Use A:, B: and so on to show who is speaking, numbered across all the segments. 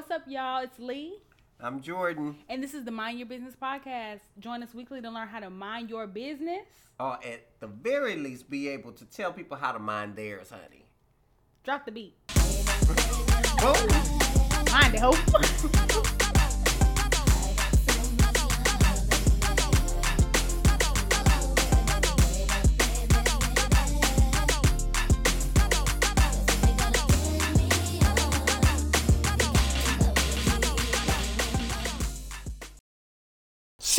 A: What's up, y'all? It's Lee,
B: I'm Jordan.
A: and this is the Mind Your Business podcast. Join us weekly to learn how to mind your business.
B: Or at the very least, be able to tell people how to mind theirs, honey.
A: Drop the beat. Mind it, hope.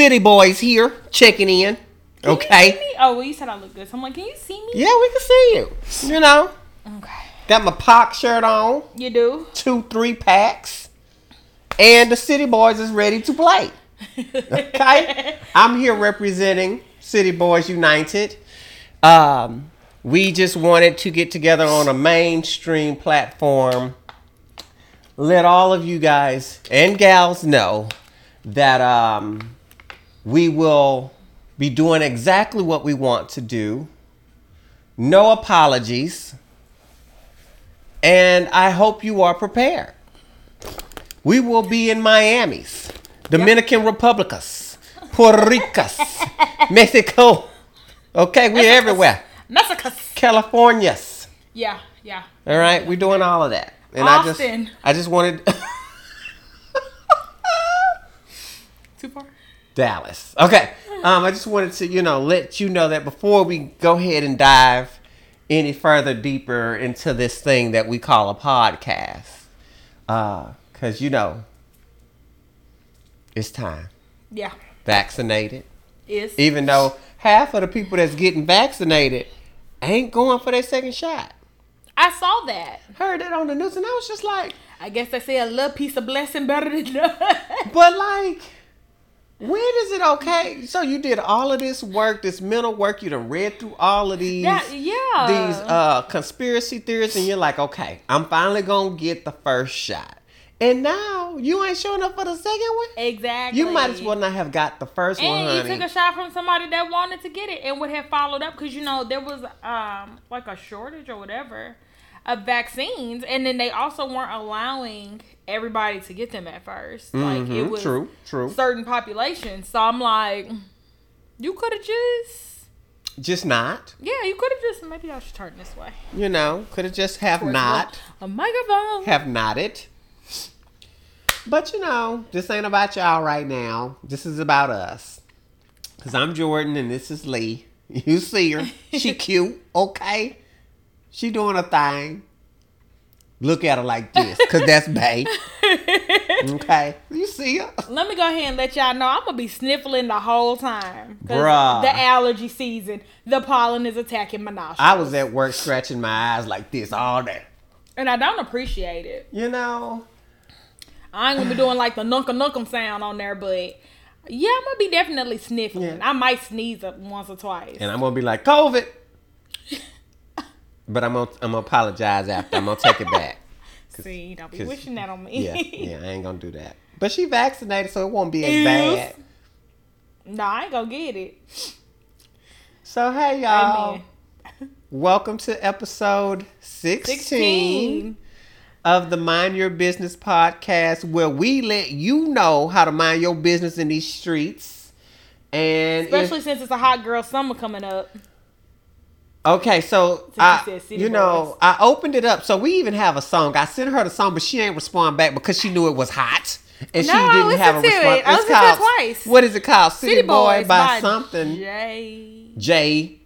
B: City boys here checking in.
A: Can you
B: Okay.
A: see me? Oh, well, you said I look good. So I'm like, can you see me?
B: Yeah, we can see you. You know,
A: Okay.
B: got my Pac shirt on,
A: You do?
B: two, three packs, and the City Boys is ready to play. Okay. I'm here representing City Boys United. Um, we just wanted to get together on a mainstream platform. Let all of you guys and gals know that um, we will be doing exactly what we want to do. No apologies. And I hope you are prepared. We will be in Miami's, Dominican Republicas, Puerto Ricas, Mexico. Okay, we're everywhere.
A: Messicus.
B: Californias.
A: Yeah, yeah.
B: All right, we're doing all of that. And
A: Austin.
B: I just I just wanted
A: Too far?
B: Dallas. Okay. Um, I just wanted to, you know, let you know that before we go ahead and dive any further deeper into this thing that we call a podcast. Uh, cause you know, it's time.
A: Yeah.
B: Vaccinated.
A: Is.
B: Even though half of the people that's getting vaccinated ain't going for their second shot.
A: I saw that.
B: Heard that on the news and I was just like,
A: I guess they say a little piece of blessing better than none.
B: But like, when is it okay? So you did all of this work, this mental work. You done read through all of these,
A: That- yeah.
B: these uh conspiracy theories, and you're like, okay, I'm finally gonna get the first shot. And now you ain't showing up for the second one.
A: exactly.
B: You might as well not have got the first one,
A: And you took a shot from somebody that wanted to get it and would have followed up because you know there was um like a shortage or whatever of vaccines, and then they also weren't allowing everybody to get them at 1st Like it
B: Mhm,
A: was
B: true, true.
A: certain populations. So I'm like, you could have just
B: Just not,
A: yeah, you could have just maybe I should turn this way.
B: you know, could have just have
A: Towards
B: not.
A: a microphone.
B: have not it. But you know, this ain't about y'all right now. This is about us. Cause I'm Jordan and this is Lee. You see her. She cute, okay? She doing a thing. Look at her like this, cause that's Bay. Okay. You see her?
A: Let me go ahead and let y'all know I'm gonna be sniffling the whole time,
B: Bruh.
A: The allergy season, the pollen is attacking my nostrils.
B: I was at work scratching my eyes like this all day.
A: and I don't appreciate it.
B: You know?
A: I ain't gonna be doing like the nunka nunkum sound on there, but yeah, I'm gonna be definitely sniffling.
B: Yeah.
A: I might sneeze up once or twice.
B: And I'm gonna be like, COVID. But I'm gonna I'm gonna apologize after. I'm gonna take it back.
A: See, don't be wishing that on me.
B: Yeah, yeah, I ain't gonna do that. But she vaccinated, so it won't be as
A: Is.
B: bad.
A: no, I ain't gonna get it.
B: So hey y'all, welcome to episode 16,
A: 16.
B: of the Mind Your Business podcast, where we let you know how to mind your business in these streets. And if-
A: Especially since it's a hot girl summer coming up.
B: Okay, so I, you know, I opened it up. So we even have a song. I sent her the song, but she ain't respond back because she knew it was hot. And
A: No,
B: she didn't have a response.
A: it. I listened to it twice.
B: What is it called? City,
A: City
B: Boy
A: Boys
B: by, something.
A: Jay.
B: Jay.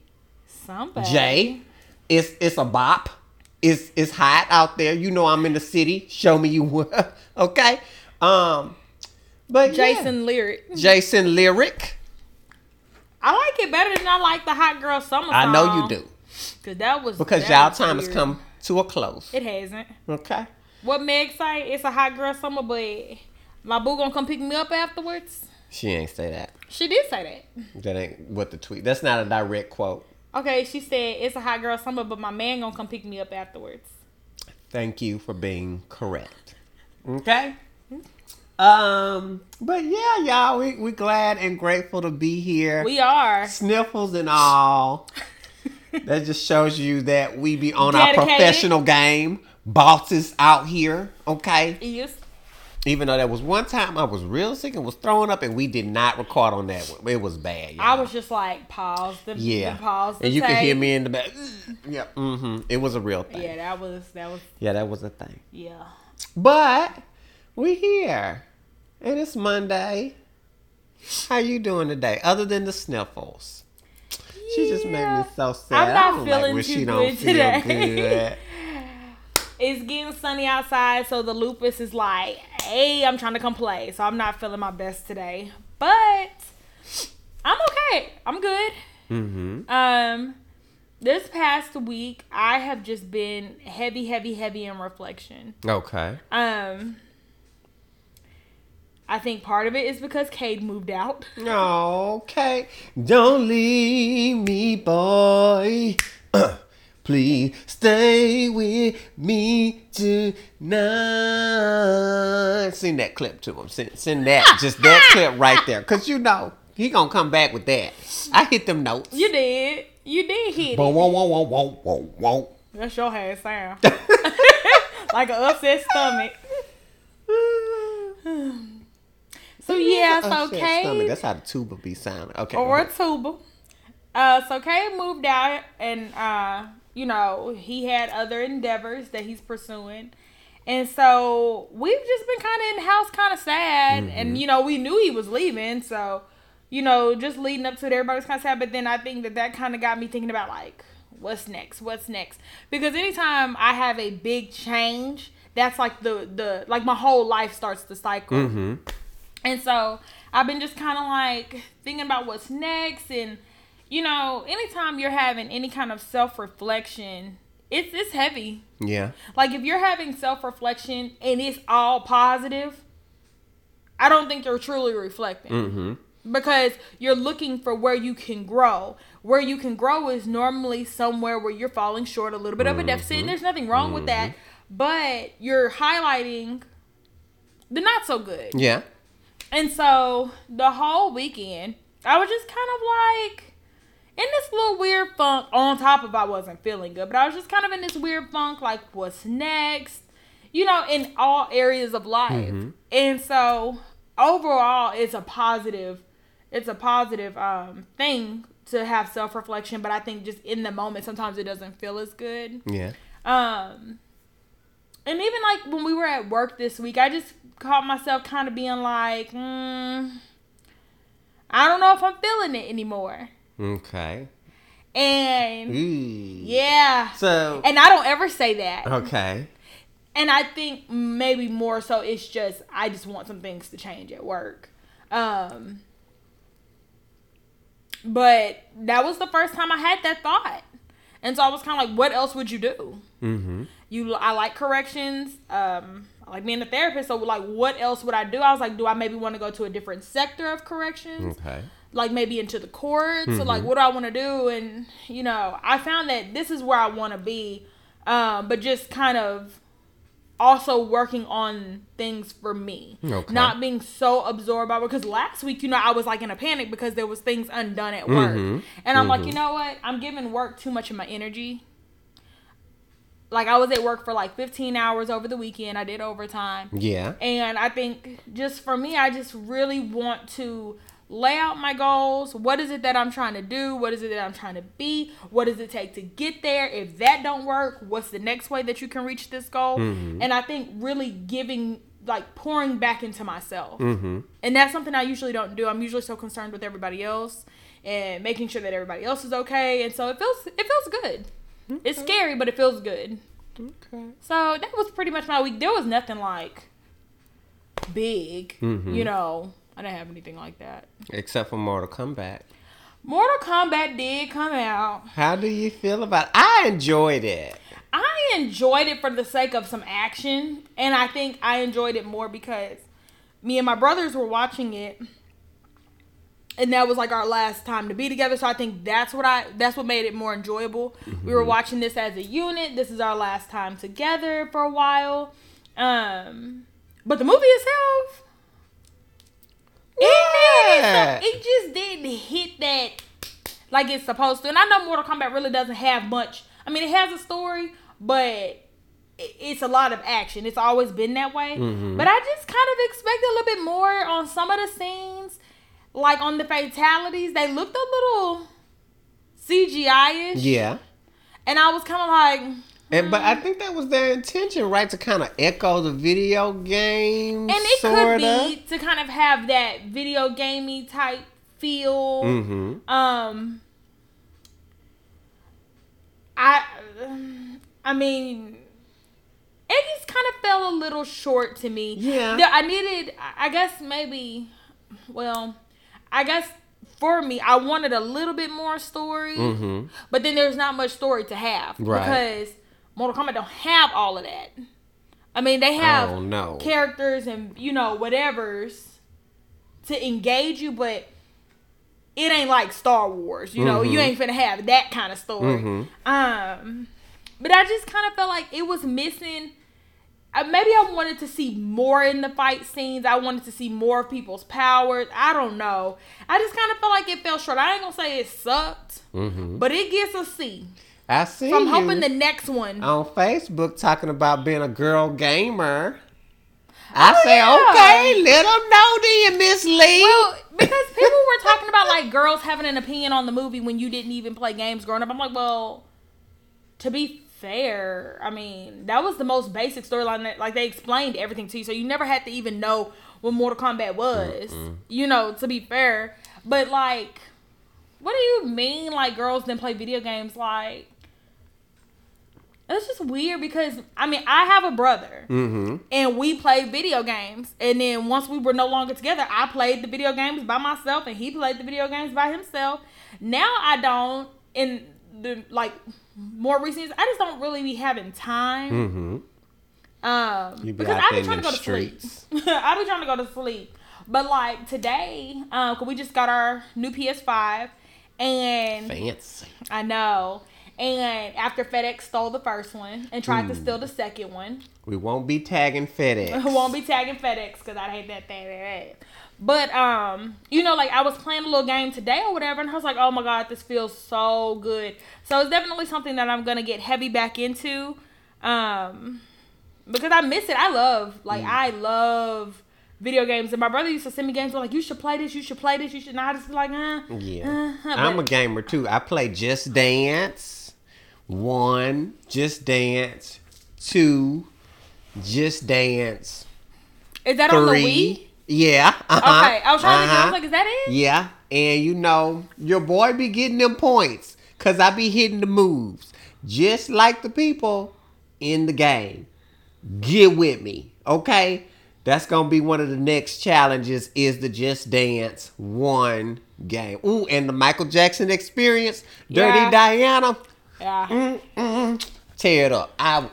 A: Somebody.
B: Jay. It's it's a bop. It's it's hot out there. You know I'm in the city. Show me you will. okay. Um but yeah.
A: Jason Lyric.
B: Jason Lyric.
A: I like it better than I like the hot girl summer song.
B: I know you do.
A: Cause that was
B: Because
A: that
B: y'all
A: was
B: time has come to a close.
A: It hasn't.
B: Okay.
A: What Meg say? It's a hot girl summer, but my boo gonna come pick me up afterwards.
B: She ain't say that.
A: She did say that.
B: That ain't what the tweet. That's not a direct quote.
A: Okay, she said it's a hot girl summer, but my man gonna come pick me up afterwards.
B: Thank you for being correct. Okay. Um, but yeah, y'all, we we glad and grateful to be here.
A: We are.
B: sniffles and all. that just shows you that we be on our professional game. Bosses out here, okay?
A: Yes.
B: Even though there was one time I was real sick and was throwing up, and we did not record on that one. It was bad. y'all.
A: I was just like pause the
B: yeah,
A: the pause the
B: and you could hear me in the back. Yeah, mm-hmm. It was a real thing.
A: Yeah, that was that was
B: yeah, that was a thing.
A: yeah.
B: But we here, and it's Monday. How you doing today? Other than the sniffles, she just made me so sad.
A: I'm not feeling
B: when
A: too
B: she
A: good today.
B: good.
A: It's getting sunny outside, so the lupus is like, hey, I'm trying to come play. So I'm not feeling my best today. But I'm okay. I'm good.
B: Mm-hmm.
A: Um this past week I have just been heavy, heavy, heavy in reflection.
B: Okay.
A: Um I think part of it is because Cade moved out.
B: Okay. Don't leave me, boy. Please stay with me tonight. Send that clip to him. Send, send that, just that clip right there. Because you know, he going to come back with that. I hit them notes.
A: You did. You did hit
B: Whoa,
A: it.
B: whoa, whoa, whoa, whoa, whoa, whoa.
A: That's your head sound. like an upset stomach. So yeah, so
B: Upset stomach.
A: Cade
B: That's how the tuba be sounding. Okay.
A: or a tuba. Uh, so Cade moved out, and uh, you know he had other endeavors that he's pursuing, and so we've just been kind of in the house, kind of sad, and you know we knew he was leaving, so you know just leading up to it, everybody's kind of sad. But then I think that that kind of got me thinking about like what's next, what's next, because anytime I have a big change, that's like the the like my whole life starts to cycle.
B: Mm-hmm.
A: And so I've been just kind of like thinking about what's next. And, you know, anytime you're having any kind of self reflection, it's, it's heavy.
B: Yeah.
A: Like if you're having self reflection and it's all positive, I don't think you're truly reflecting
B: Mm-hmm.
A: because you're looking for where you can grow. Where you can grow is normally somewhere where you're falling short a little bit of a deficit, and there's nothing wrong with that. But you're highlighting the not so good.
B: Yeah.
A: And so the whole weekend, I was just kind of like in this little weird funk. On top of I wasn't feeling good, but I was just kind of in this weird funk. Like, what's next? You know, in all areas of life. And so overall, it's a positive. It's a positive um, thing to have self reflection, but I think just in the moment, sometimes it doesn't feel as good.
B: Yeah.
A: Um, and even like when we were at work this week, I just caught myself kind of being like, mm, I don't know if I'm feeling it anymore.
B: Okay.
A: And
B: Ooh.
A: yeah,
B: So.
A: and I don't ever say that.
B: Okay.
A: And I think maybe more so it's just I just want some things to change at work. Um, but that was the first time I had that thought. And so I was kind of like, what else would you do?
B: Mm-hmm.
A: you I like corrections. Um, like being a therapist. So like, what else would I do? I was like, do I maybe want to go to a different sector of corrections?
B: Okay.
A: Like maybe into the courts. So like, what do I want to do? And you know, I found that this is where I want to be, um, but just kind of also working on things for me
B: Okay.
A: not being so absorbed by because last week you know i was like in a panic because there was things undone at work
B: Mhm.
A: and i'm like you know what i'm giving work too much of my energy like i was at work for like 15 hours over the weekend i did overtime
B: Yeah.
A: and I think just for me, I just really want to lay out my goals. What is it that I'm trying to do? What is it that I'm trying to be? What does it take to get there? If that don't work, what's the next way that you can reach this goal? And I think really giving like pouring back into myself.
B: Mm-hmm.
A: And that's something I usually don't do. I'm usually so concerned with everybody else and making sure that everybody else is okay. And so it feels it feels good. It's scary, but it feels good.
B: Okay.
A: So that was pretty much my week. There was nothing like big,
B: Mhm.
A: you know. I didn't have anything like that.
B: Except for Mortal Kombat.
A: Mortal Kombat did come out.
B: How do you feel about? it? I enjoyed it.
A: I enjoyed it for the sake of some action, and I think I enjoyed it more because me and my brothers were watching it, and that was like our last time to be together. So I think that's what I that's what made it more enjoyable. We were watching this as a unit. This is our last time together for a while. Um, but the movie itself, it,
B: Yeah.
A: didn't- it just didn't hit that like it's supposed to. And I know Mortal Kombat really doesn't have much. I mean, it has a story, but it's a lot of action. It's always been that way.
B: Mhm.
A: But I just kind of expected a little bit more on some of the scenes, like on the fatalities. They looked a little CGI ish.
B: Yeah.
A: And I was kind of like,
B: And but I think that was their intention, right? To kind of echo the video game.
A: and it
B: sorta.
A: could be to kind of have that video gamey type feel.
B: Mm-hmm.
A: Um, I, I mean, it just kind of fell a little short to me.
B: Yeah.
A: I needed, I guess maybe, well, I guess for me, I wanted a little bit more story,
B: Mm-hmm.
A: but then there's not much story to have
B: Right.
A: because Mortal Kombat don't have all of that. I mean, they have
B: Oh no.
A: characters and you know whatever's to engage you, but it ain't like Star Wars. You know, you
B: Mhm.
A: ain't finna have that kind of story.
B: Mhm.
A: Um, but I just kind of felt like it was missing. Uh, maybe I wanted to see more in the fight scenes. I wanted to see more of people's powers. I don't know. I just kind of felt like it fell short. I ain't gonna say it sucked,
B: Mm-hmm.
A: but it gets a C.
B: I see
A: So I'm hoping the next one.
B: on Facebook talking about being a girl gamer. I
A: Oh,
B: say,
A: yeah.
B: okay, let them know then, Miss Lee.
A: Well, because people were talking about like girls having an opinion on the movie when you didn't even play games growing up. I'm like, well, to be fair, I mean, that was the most basic storyline. That, like they explained everything to you, so you never had to even know what Mortal Kombat was. You know, to be fair, but like, what do you mean? Like girls didn't play video games? Like, it's just weird because I mean, I have a brother
B: mm-hmm.
A: and we played video games. And then once we were no longer together, I played the video games by myself, and he played the video games by himself. Now I don't. In the like more recent, years, I just don't really be having time.
B: Mm-hmm.
A: Um,
B: be
A: because I be trying to go to sleep. I be trying to go to sleep. But like today, um, cause we just got our new PS5, and
B: Fancy.
A: I know. And after FedEx stole the first one and tried to steal the second one,
B: We won't be tagging FedEx.
A: We won't be tagging FedEx because I hate that thing. But um, you know, like I was playing a little game today or whatever, and I was like, oh my god, this feels so good. So it's definitely something that I'm gonna get heavy back into, um, because I miss it. I love, like, I love video games, and my brother used to send me games like, you should play this, you should play this, you should. And I just like, uh,
B: Yeah.
A: uh,
B: I'm a gamer too. I play Just Dance. One, Just Dance. Two, Just Dance.
A: Is that on the Wii?
B: Yeah. Uh-huh.
A: Okay, I was trying to. I
B: Uh-huh.
A: was like, is that it?
B: Yeah, and you know, your boy be getting them points because I be hitting the moves just like the people in the game. Get with me, okay? That's gonna be one of the next challenges is the Just Dance one game. Ooh, and the Michael Jackson experience, Dirty
A: Yeah.
B: Diana,
A: Yeah.
B: mm-mm, tear it up. I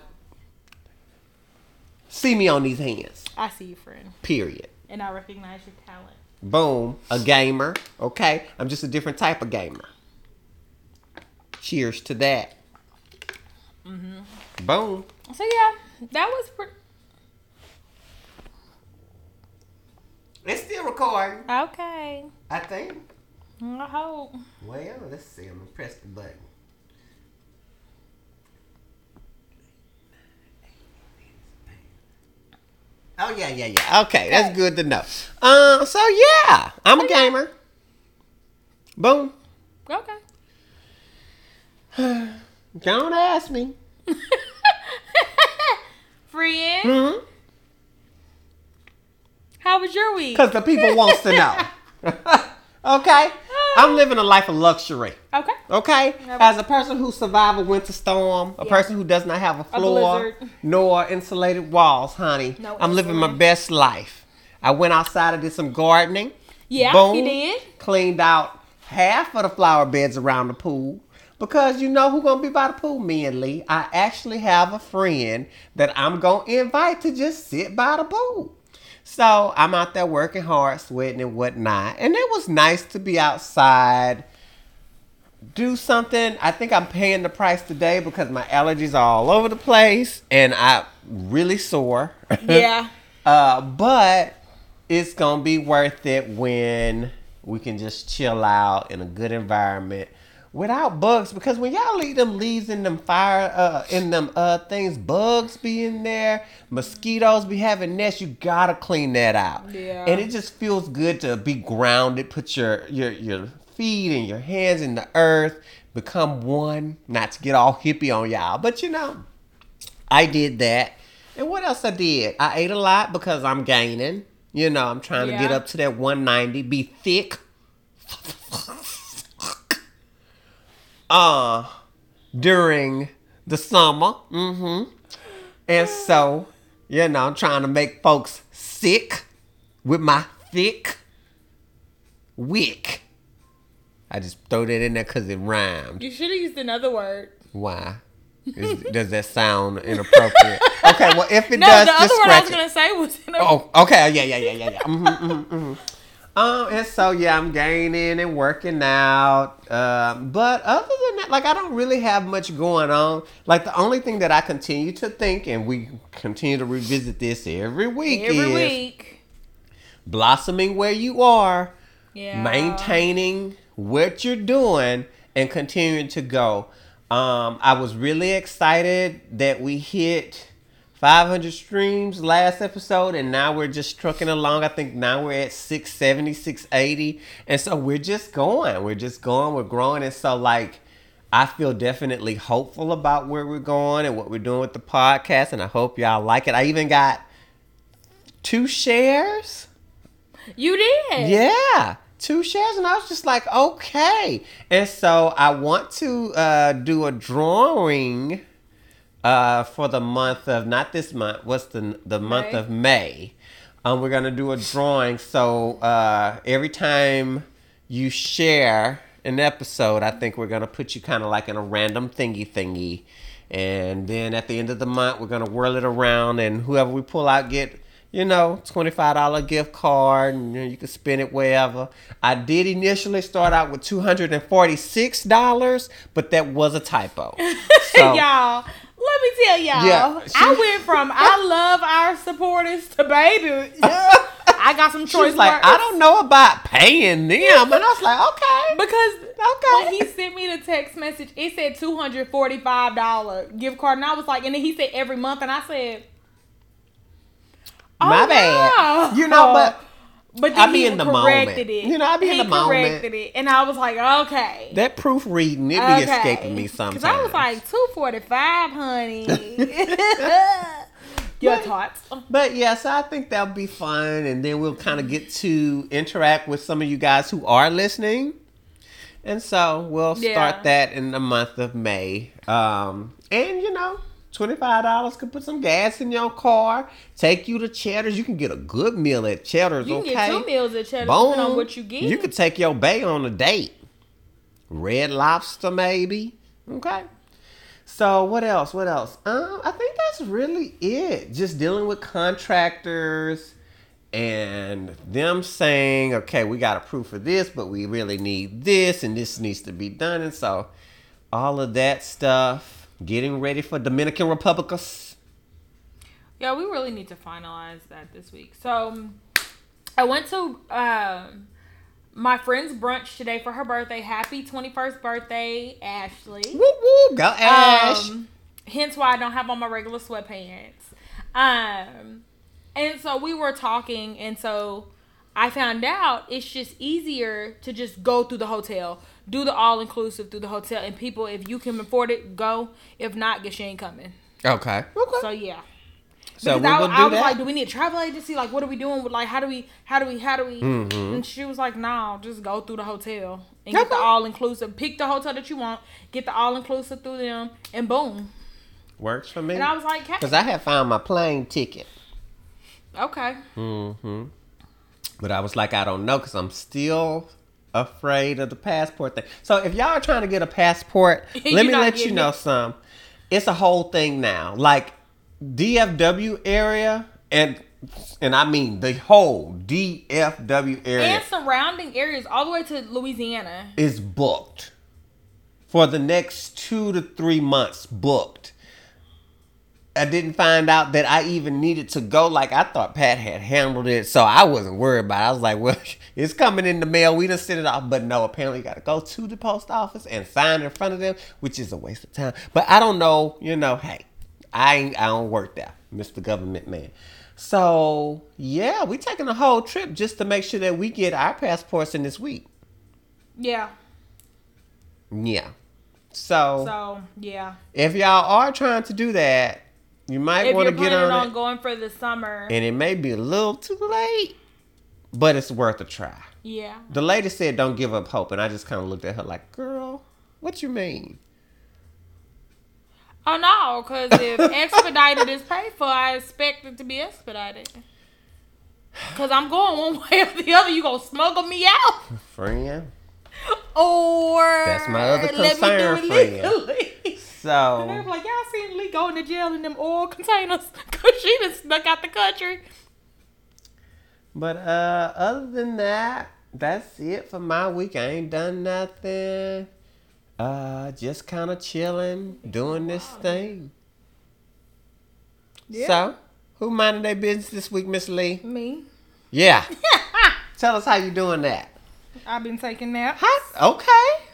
B: see me on these hands.
A: I see you, friend,
B: Period.
A: And I recognize your talent.
B: Boom, a gamer. Okay, I'm just a different type of gamer. Cheers to that. Mm-hmm. Boom.
A: So yeah, that was pretty.
B: It's still recording.
A: Okay.
B: I think.
A: I hope.
B: Well, let's see. I'm gonna press the button. Oh yeah, yeah, yeah. Okay, that's good to know. Uh, so yeah, I'm a gamer. Boom.
A: Okay.
B: Don't ask me.
A: Friend,
B: hmm
A: how was your week?
B: Because the people wants to know. okay? I'm oh. living a life of luxury.
A: Okay.
B: Okay? As a person who survived a winter storm, a
A: Yeah.
B: person who does not have a floor
A: blizzard.
B: nor insulated walls, honey,
A: No
B: I'm living my best life. I went outside and did some gardening.
A: Yeah,
B: Boom.
A: you did.
B: Cleaned out half of the flower beds around the pool. Because you know who gonna be by the pool? Me and Lee. I actually have a friend that I'm gonna invite to just sit by the pool. So I'm out there working hard, sweating and whatnot. And it was nice to be outside, do something. I think I'm paying the price today because my allergies are all over the place and I really sore.
A: Yeah.
B: Uh, but it's gonna be worth it when we can just chill out in a good environment without bugs because when y'all leave them leaves in them fire uh in them uh things bugs be in there mosquitoes be having nests you gotta clean that out
A: Yeah.
B: and it just feels good to be grounded put your your your feet and your hands in the earth become one not to get all hippie on y'all but you know I did that. And what else I did? I ate a lot because I'm gaining. You know, I'm trying to get up to that 190, be thick. Uh, during the summer. Mm-hmm. And so, you know, I'm trying to make folks sick with my thick wick. I just throw that in there because it rhymed.
A: You should have used another word.
B: Why? Is, does that sound inappropriate? Okay, well, if it
A: No,
B: does,
A: the other word I was gonna say was in a,
B: Oh, okay, yeah, yeah, yeah, yeah, yeah. Mm-hmm, hmm hmm Um, and so yeah, I'm gaining and working out. Um, but other than that, like I don't really have much going on. Like the only thing that I continue to think, and we continue to revisit this every week,
A: every
B: is
A: week.
B: blossoming where you are
A: Yeah.
B: maintaining what you're doing and continuing to go. Um, I was really excited that we hit 500 streams last episode, and now we're just trucking along. I think now we're at 670, 680, and so we're just going. We're just going. We're growing, and so like. I feel definitely hopeful about where we're going and what we're doing with the podcast, and I hope y'all like it. I even got two shares.
A: You did.
B: Yeah, two shares, and I was just like, okay. And so I want to uh, do a drawing uh, for the month of not this month. What's the the month
A: May.
B: of May? Um, we're gonna do a drawing. So uh, every time you share an episode, I think we're gonna put you kind of like in a random thingy thingy. And then at the end of the month, we're gonna whirl it around, and whoever we pull out get you know, twenty-five dollar gift card, and you, know, you can spend it wherever. I did initially start out with two hundred and forty-six dollars, but that was a typo. So,
A: y'all, let me tell y'all.
B: Yeah, she-
A: I went from I love our supporters to baby. I got some choice
B: like,
A: words.
B: I don't know about paying them, and I was like, okay,
A: because
B: Okay.
A: when he sent me the text message, it said two hundred forty five dollar gift card, and I was like, and then he said every month, and I said, oh,
B: my bad.
A: wow.
B: You know, but
A: but then
B: I be in the
A: corrected
B: moment.
A: it.
B: You know, I be in
A: he
B: the moment.
A: corrected it, and I was like, okay.
B: that proofreading it be
A: Okay.
B: escaping me sometimes.
A: Cause I was like two forty five, honey. Your thoughts?
B: But yeah, so I think that'll be fun, and then we'll kind of get to interact with some of you guys who are listening, and so we'll
A: Yeah.
B: start that in the month of May. Um, and you know, twenty five dollars could put some gas in your car, take you to Cheddar's. You can get a good meal at Cheddar's.
A: You can
B: okay,
A: get two meals at Cheddar
B: Boom.
A: depending on what you get.
B: You could take your bay on a date. Red lobster, maybe. Okay. So what else? What else? Um, I think that's really it. Just dealing with contractors and them saying, okay, we got a proof of this, but we really need this, and this needs to be done. And so all of that stuff, getting ready for Dominican Republicus.
A: Yeah, we really need to finalize that this week. So um, I went to um, my friend's brunch today for her birthday. Happy 21st birthday, Ashley.
B: Woo woo, go Ash.
A: Um, hence why I don't have on my regular sweatpants. Um, and so we were talking, and so I found out it's just easier to just go through the hotel, do the all inclusive through the hotel, and people, if you can afford it, go. If not, guess you ain't coming.
B: okay. Okay.
A: So yeah.
B: So
A: Because
B: we
A: I,
B: will
A: I
B: do
A: was
B: that.
A: like, do we need a travel agency? Like, what are we doing? With like, how do we, how do we, how do we?
B: Mhm.
A: And she was like, no, just go through the hotel and get the all inclusive. Pick the hotel that you want, get the all inclusive through them, and boom.
B: Works for me.
A: And I was like, hey,
B: Because I had found my plane ticket.
A: okay.
B: hmm But I was like, I don't know, because I'm still afraid of the passport thing. So if y'all are trying to get a passport, let me let you know
A: it.
B: some. It's a whole thing now. Like DFW area, and and I mean the whole DFW area
A: And surrounding areas all the way to Louisiana.
B: is booked for the next two to three months. Booked. I didn't find out that I even needed to go. Like I thought Pat had handled it, so I wasn't worried about it. I was like, well, it's coming in the mail. We just sent it off, but no. Apparently, you got to go to the post office and sign in front of them, which is a waste of time. But I don't know. You know, hey, I ain't, I don't work there, Mr. Government Man. So yeah, we taking a whole trip just to make sure that we get our passports in this week.
A: Yeah.
B: Yeah. So,
A: So yeah.
B: if y'all are trying to do that, you might want to get
A: planning
B: on,
A: on,
B: it.
A: going for the summer,
B: and it may be a little too late, but it's worth a try.
A: yeah.
B: The lady said, "Don't give up hope," and I just kind of looked at her like, "Girl, what you mean?"
A: Oh no, because if expedited is paid for, I expect it to be expedited. Cause I'm going one way or the other. You gonna smuggle me out,
B: Friend.
A: or
B: That's my other concern, friend.
A: Legally. And they
B: So
A: were like, y'all seen Lee going to jail in them oil containers because she done snuck out the country.
B: But uh other than that, that's it for my week. I ain't done nothing. Uh just kind of chilling, doing this thing.
A: Yeah.
B: So, who minded their business this week, Miss Lee?
A: Me,
B: Yeah. Tell us how you doing that.
A: I've been taking naps.
B: Huh? Okay.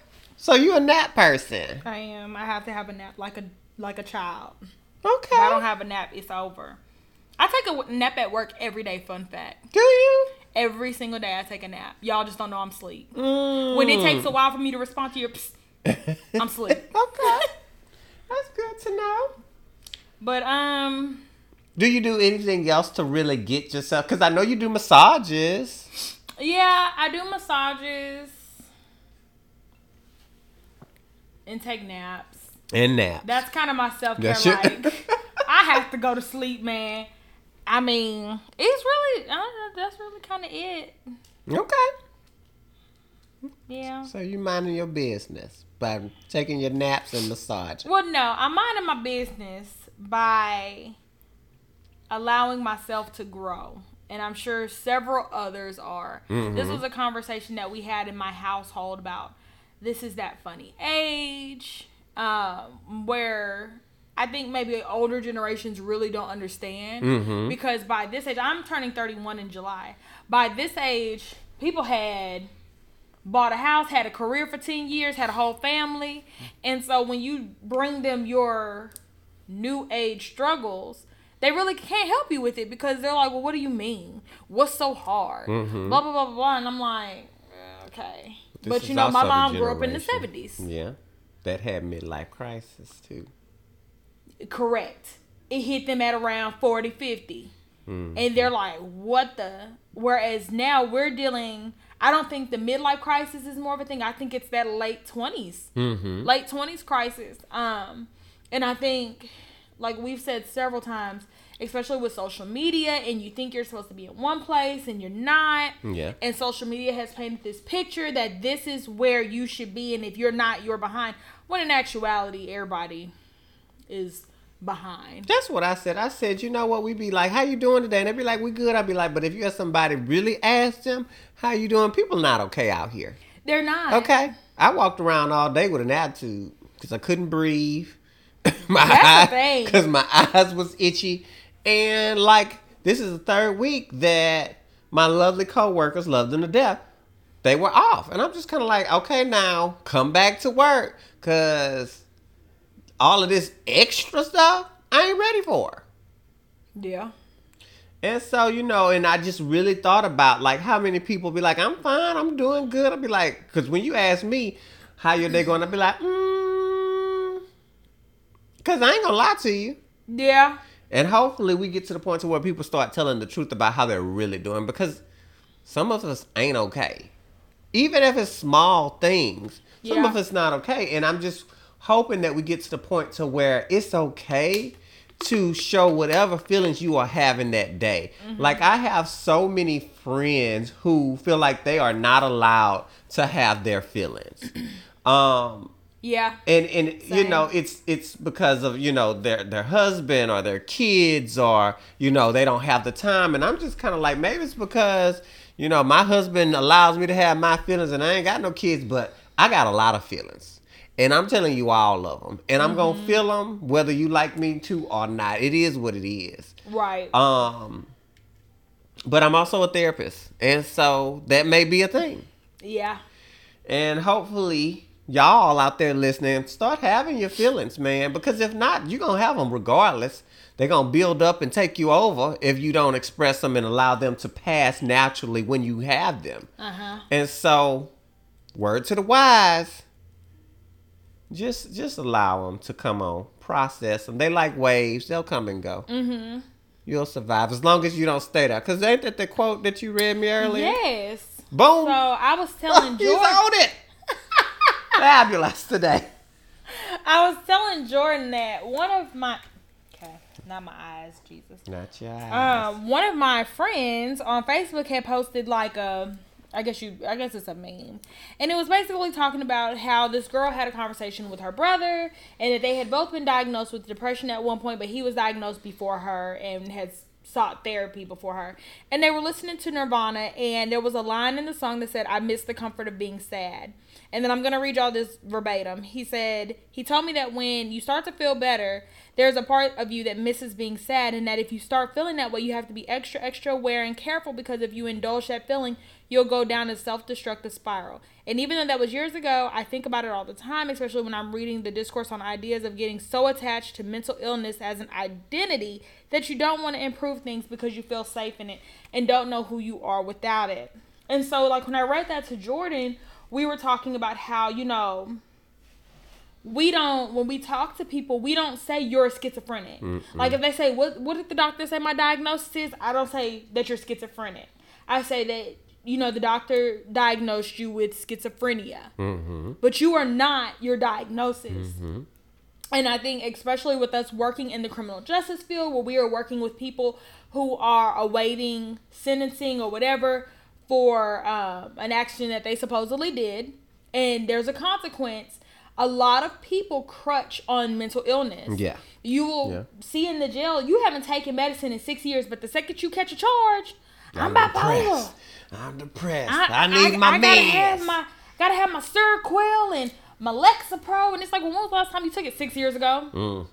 B: So you a nap person.
A: I am. I have to have a nap like a like a child.
B: Okay.
A: If I don't have a nap, it's over. I take a nap at work every day. Fun fact.
B: Do you?
A: Every single day I take a nap. Y'all just don't know I'm asleep.
B: Mm.
A: When it takes a while for me to respond to your psst, I'm asleep.
B: okay. That's good to know.
A: But um
B: Do you do anything else to really get yourself? Because I know you do massages.
A: yeah, I do massages and take naps.
B: And naps.
A: That's kind of my self care like I have to go to sleep, man. I mean, it's really uh, that's really kind of it.
B: okay.
A: Yeah.
B: So you minding your business by taking your naps and massaging.
A: Well, no, I'm minding my business by allowing myself to grow. And I'm sure several others are. This was a conversation that we had in my household about this is that funny age um, where I think maybe older generations really don't understand.
B: Mhm.
A: Because by this age, I'm turning 31 in July. By this age, people had bought a house, had a career for 10 years, had a whole family. And so when you bring them your new age struggles, they really can't help you with it because they're like, well, what do you mean? What's so hard?
B: Mhm.
A: Blah, blah, blah, blah, blah. And I'm like, "Uh, okay.
B: This
A: but you know, my mom grew up in the 70s.
B: Yeah. That had midlife crisis too.
A: Correct. It hit them at around 40, 50.
B: Mm.
A: And they're like, what the? Whereas now we're dealing, I don't think the midlife crisis is more of a thing. I think it's that late 20s.
B: Mm-hmm.
A: late 20s crisis um and i think like we've said several times especially with social media and you think you're supposed to be in one place and you're not
B: Yeah.
A: and social media has painted this picture that this is where you should be and if you're not you're behind when in actuality everybody is behind
B: That's what I said. I said, you know what? We be like, how you doing today? And they be like, we good. I'd be like, but if you have somebody really ask them, how you doing? People not okay out here.
A: they're not
B: Okay. I walked around all day with an attitude because I couldn't breathe. my
A: That's
B: eyes. Because my eyes was itchy. And like, this is the third week that my lovely coworkers loved them to death. They were off. And I'm just kind of like, okay, now come back to work because all of this extra stuff, I ain't ready for.
A: yeah
B: And so, you know, and I just really thought about like how many people be like, I'm fine, I'm doing good. I'll be like, because when you ask me how your day going, I'll be like, mm, because I ain't gonna lie to you.
A: yeah
B: And hopefully we get to the point to where people start telling the truth about how they're really doing because some of us ain't okay. Even if it's small things, some
A: Yeah.
B: of us not okay. And I'm just hoping that we get to the point to where it's okay to show whatever feelings you are having that day. Like I have so many friends who feel like they are not allowed to have their feelings. Um
A: yeah
B: and and you know it's it's because of you know their their husband or their kids or you know they don't have the time and i'm just kind of like maybe it's because you know my husband allows me to have my feelings and i ain't got no kids but i got a lot of feelings And I'm telling you all of them. And I'm going to feel them whether you like me to or not. It is what it is.
A: Right.
B: Um, but I'm also a therapist. And so that may be a thing.
A: yeah.
B: And hopefully, y'all out there listening, start having your feelings, man. Because if not, you're going to have them regardless. They're going to build up and take you over if you don't express them and allow them to pass naturally when you have them.
A: Uh huh.
B: And so, word to the wise, just just allow them to come on, process them. They like waves; they'll come and go.
A: Mm-hmm.
B: You'll survive as long as you don't stay there. Cause ain't that the quote that you read me earlier?
A: Yes.
B: Boom!
A: So I was telling
B: George.
A: He's
B: on it. Fabulous today.
A: I was telling Jordan that one of my okay, not my eyes, Jesus.
B: Not your eyes.
A: Um, one of my friends on Facebook had posted like a, I guess you, I guess it's a meme, and it was basically talking about how this girl had a conversation with her brother, and that they had both been diagnosed with depression at one point, but he was diagnosed before her and has sought therapy before her, and they were listening to Nirvana, and there was a line in the song that said, "I miss the comfort of being sad." And then I'm gonna read y'all this verbatim. He said, he told me that when you start to feel better, there's a part of you that misses being sad, and that if you start feeling that way, you have to be extra, extra aware and careful because if you indulge that feeling, you'll go down a self destructive spiral. And even though that was years ago, I think about it all the time, especially when I'm reading the discourse on ideas of getting so attached to mental illness as an identity that you don't want to improve things because you feel safe in it and don't know who you are without it. And so, like, when I read that to Jordan, we were talking about how, you know, we don't when we talk to people we don't say you're schizophrenic. Like if they say what what did the doctor say my diagnosis is? I don't say that you're schizophrenic. I say that you know the doctor diagnosed you with schizophrenia.
B: Mm-hmm.
A: but you are not your diagnosis. And i think especially with us working in the criminal justice field where we are working with people who are awaiting sentencing or whatever for um, an action that they supposedly did and there's a consequence a lot of people crutch on mental illness
B: Yeah.
A: you will
B: Yeah.
A: see in the jail you haven't taken medicine in six years but the second you catch a charge i'm, bipolar
B: depressed. I'm depressed. I, need my
A: I gotta have my gotta have my Seroquel and my Lexapro, and it's like, well, when was the last time you took it? Six years ago.
B: Mm.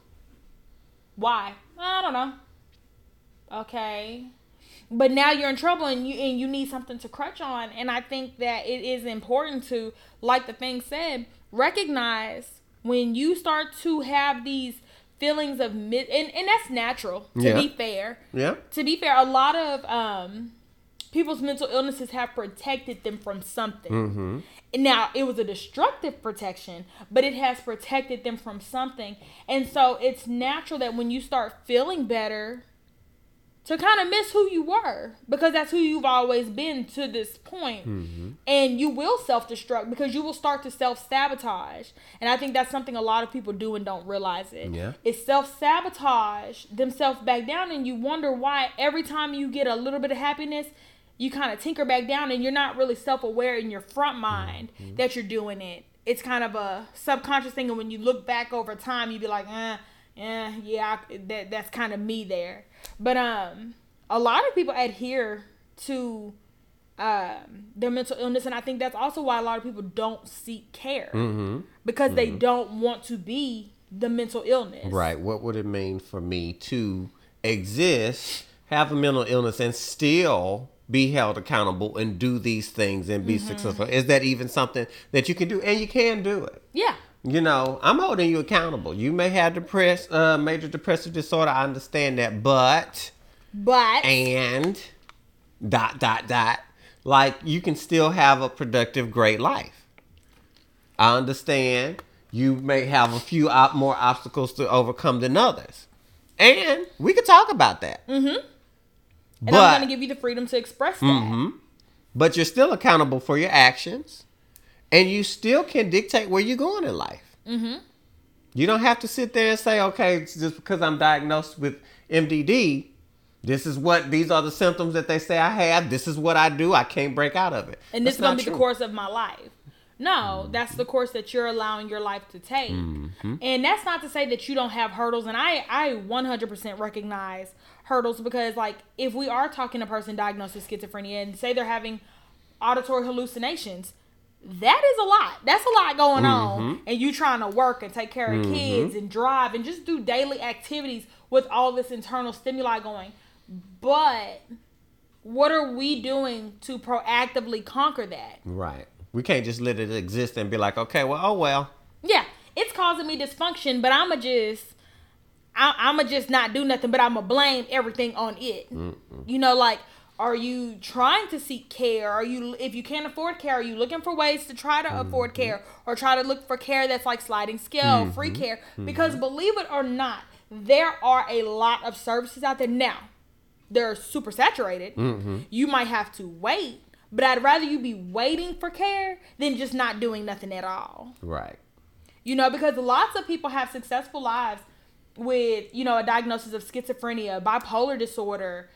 A: Why? I don't know. Okay, but now you're in trouble, and you and you need something to crutch on, and I think that it is important to, like the thing said, recognize when you start to have these feelings of mid, and and that's natural. To
B: Yeah.
A: be fair,
B: Yeah.
A: to be fair, a lot of um, people's mental illnesses have protected them from something.
B: Mm-hmm.
A: Now, it was a destructive protection, but it has protected them from something. And so it's natural that when you start feeling better, to kind of miss who you were because that's who you've always been to this point.
B: Mm-hmm.
A: And you will self destruct because you will start to self sabotage. And I think that's something a lot of people do and don't realize it.
B: Yeah.
A: It's self sabotage themselves back down, and you wonder why every time you get a little bit of happiness, you kind of tinker back down, and you're not really self aware in your front mind
B: Mm-hmm.
A: that you're doing it. It's kind of a subconscious thing, and when you look back over time, you'd be like, eh, eh yeah, I, that that's kind of me there. But um, a lot of people adhere to um their mental illness, and I think that's also why a lot of people don't seek care
B: Mm-hmm.
A: because they don't want to be the mental illness.
B: Right. What would it mean for me to exist, have a mental illness, and still be held accountable and do these things and be successful? Is that even something that you can do? And you can do it.
A: Yeah.
B: You know, I'm holding you accountable. You may have depressed, uh, major depressive disorder. I understand that, but
A: But
B: and dot dot dot, like you can still have a productive, great life. I understand you may have a few op- more obstacles to overcome than others, and we could talk about that.
A: Mm-hmm. and
B: But
A: I'm gonna give you the freedom to express that.
B: Mhm. but you're still accountable for your actions, and you still can dictate where you're going in life.
A: Mm-hmm.
B: You don't have to sit there and say, okay, it's just because I'm diagnosed with MDD, this is what these are the symptoms that they say I have. This is what I do. I can't break out of it.
A: And this is gonna
B: not
A: be the course of my life. No, that's the course that you're allowing your life to take.
B: Mm-hmm.
A: And that's not to say that you don't have hurdles. And I, I 100% recognize hurdles because, like, if we are talking to a person diagnosed with schizophrenia and say they're having auditory hallucinations, that is a lot. That's a lot going
B: Mm-hmm.
A: on. And you trying to work and take care of kids and drive and just do daily activities with all this internal stimuli going. But what are we doing to proactively conquer that?
B: Right. We can't just let it exist and be like, okay, well, oh well.
A: Yeah, it's causing me dysfunction, but I'ma just, I, I'ma just not do nothing, but I'ma blame everything on it. You know, like, are you trying to seek care? Are you, if you can't afford care, are you looking for ways to try to afford mm-hmm. care, or try to look for care that's like sliding scale, mm-hmm. free care? Mm-hmm. Because believe it or not, there are a lot of services out there now. They're super saturated. You might have to wait. But I'd rather you be waiting for care than just not doing nothing at all.
B: Right.
A: You know, because lots of people have successful lives with, you know, a diagnosis of schizophrenia, bipolar disorder,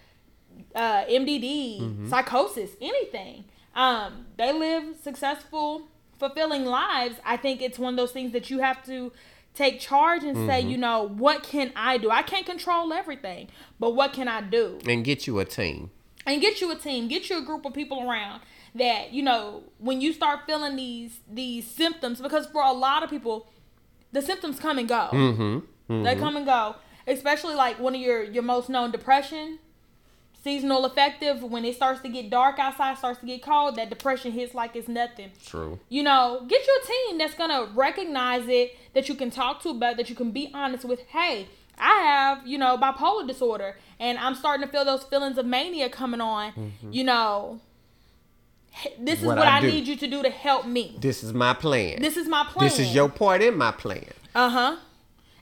A: uh, MDD, psychosis, anything. Um, they live successful, fulfilling lives. I think it's one of those things that you have to take charge and say, you know, what can I do? I can't control everything, but what can I do?
B: And get you a team.
A: and get you a team get you a group of people around that you know when you start feeling these these symptoms because for a lot of people the symptoms come and go
B: Mm-hmm.
A: they come and go especially like one of your your most known depression seasonal affective when it starts to get dark outside starts to get cold that depression hits like it's nothing
B: True.
A: you know, get your team that's gonna recognize it, that you can talk to about, that you can be honest with. Hey, I have, you know, bipolar disorder, and I'm starting to feel those feelings of mania coming on. You know, this is
B: What
A: what,
B: I
A: I, need you to do to help me.
B: This is my plan.
A: This is my plan.
B: This is your part in my plan.
A: Uh huh.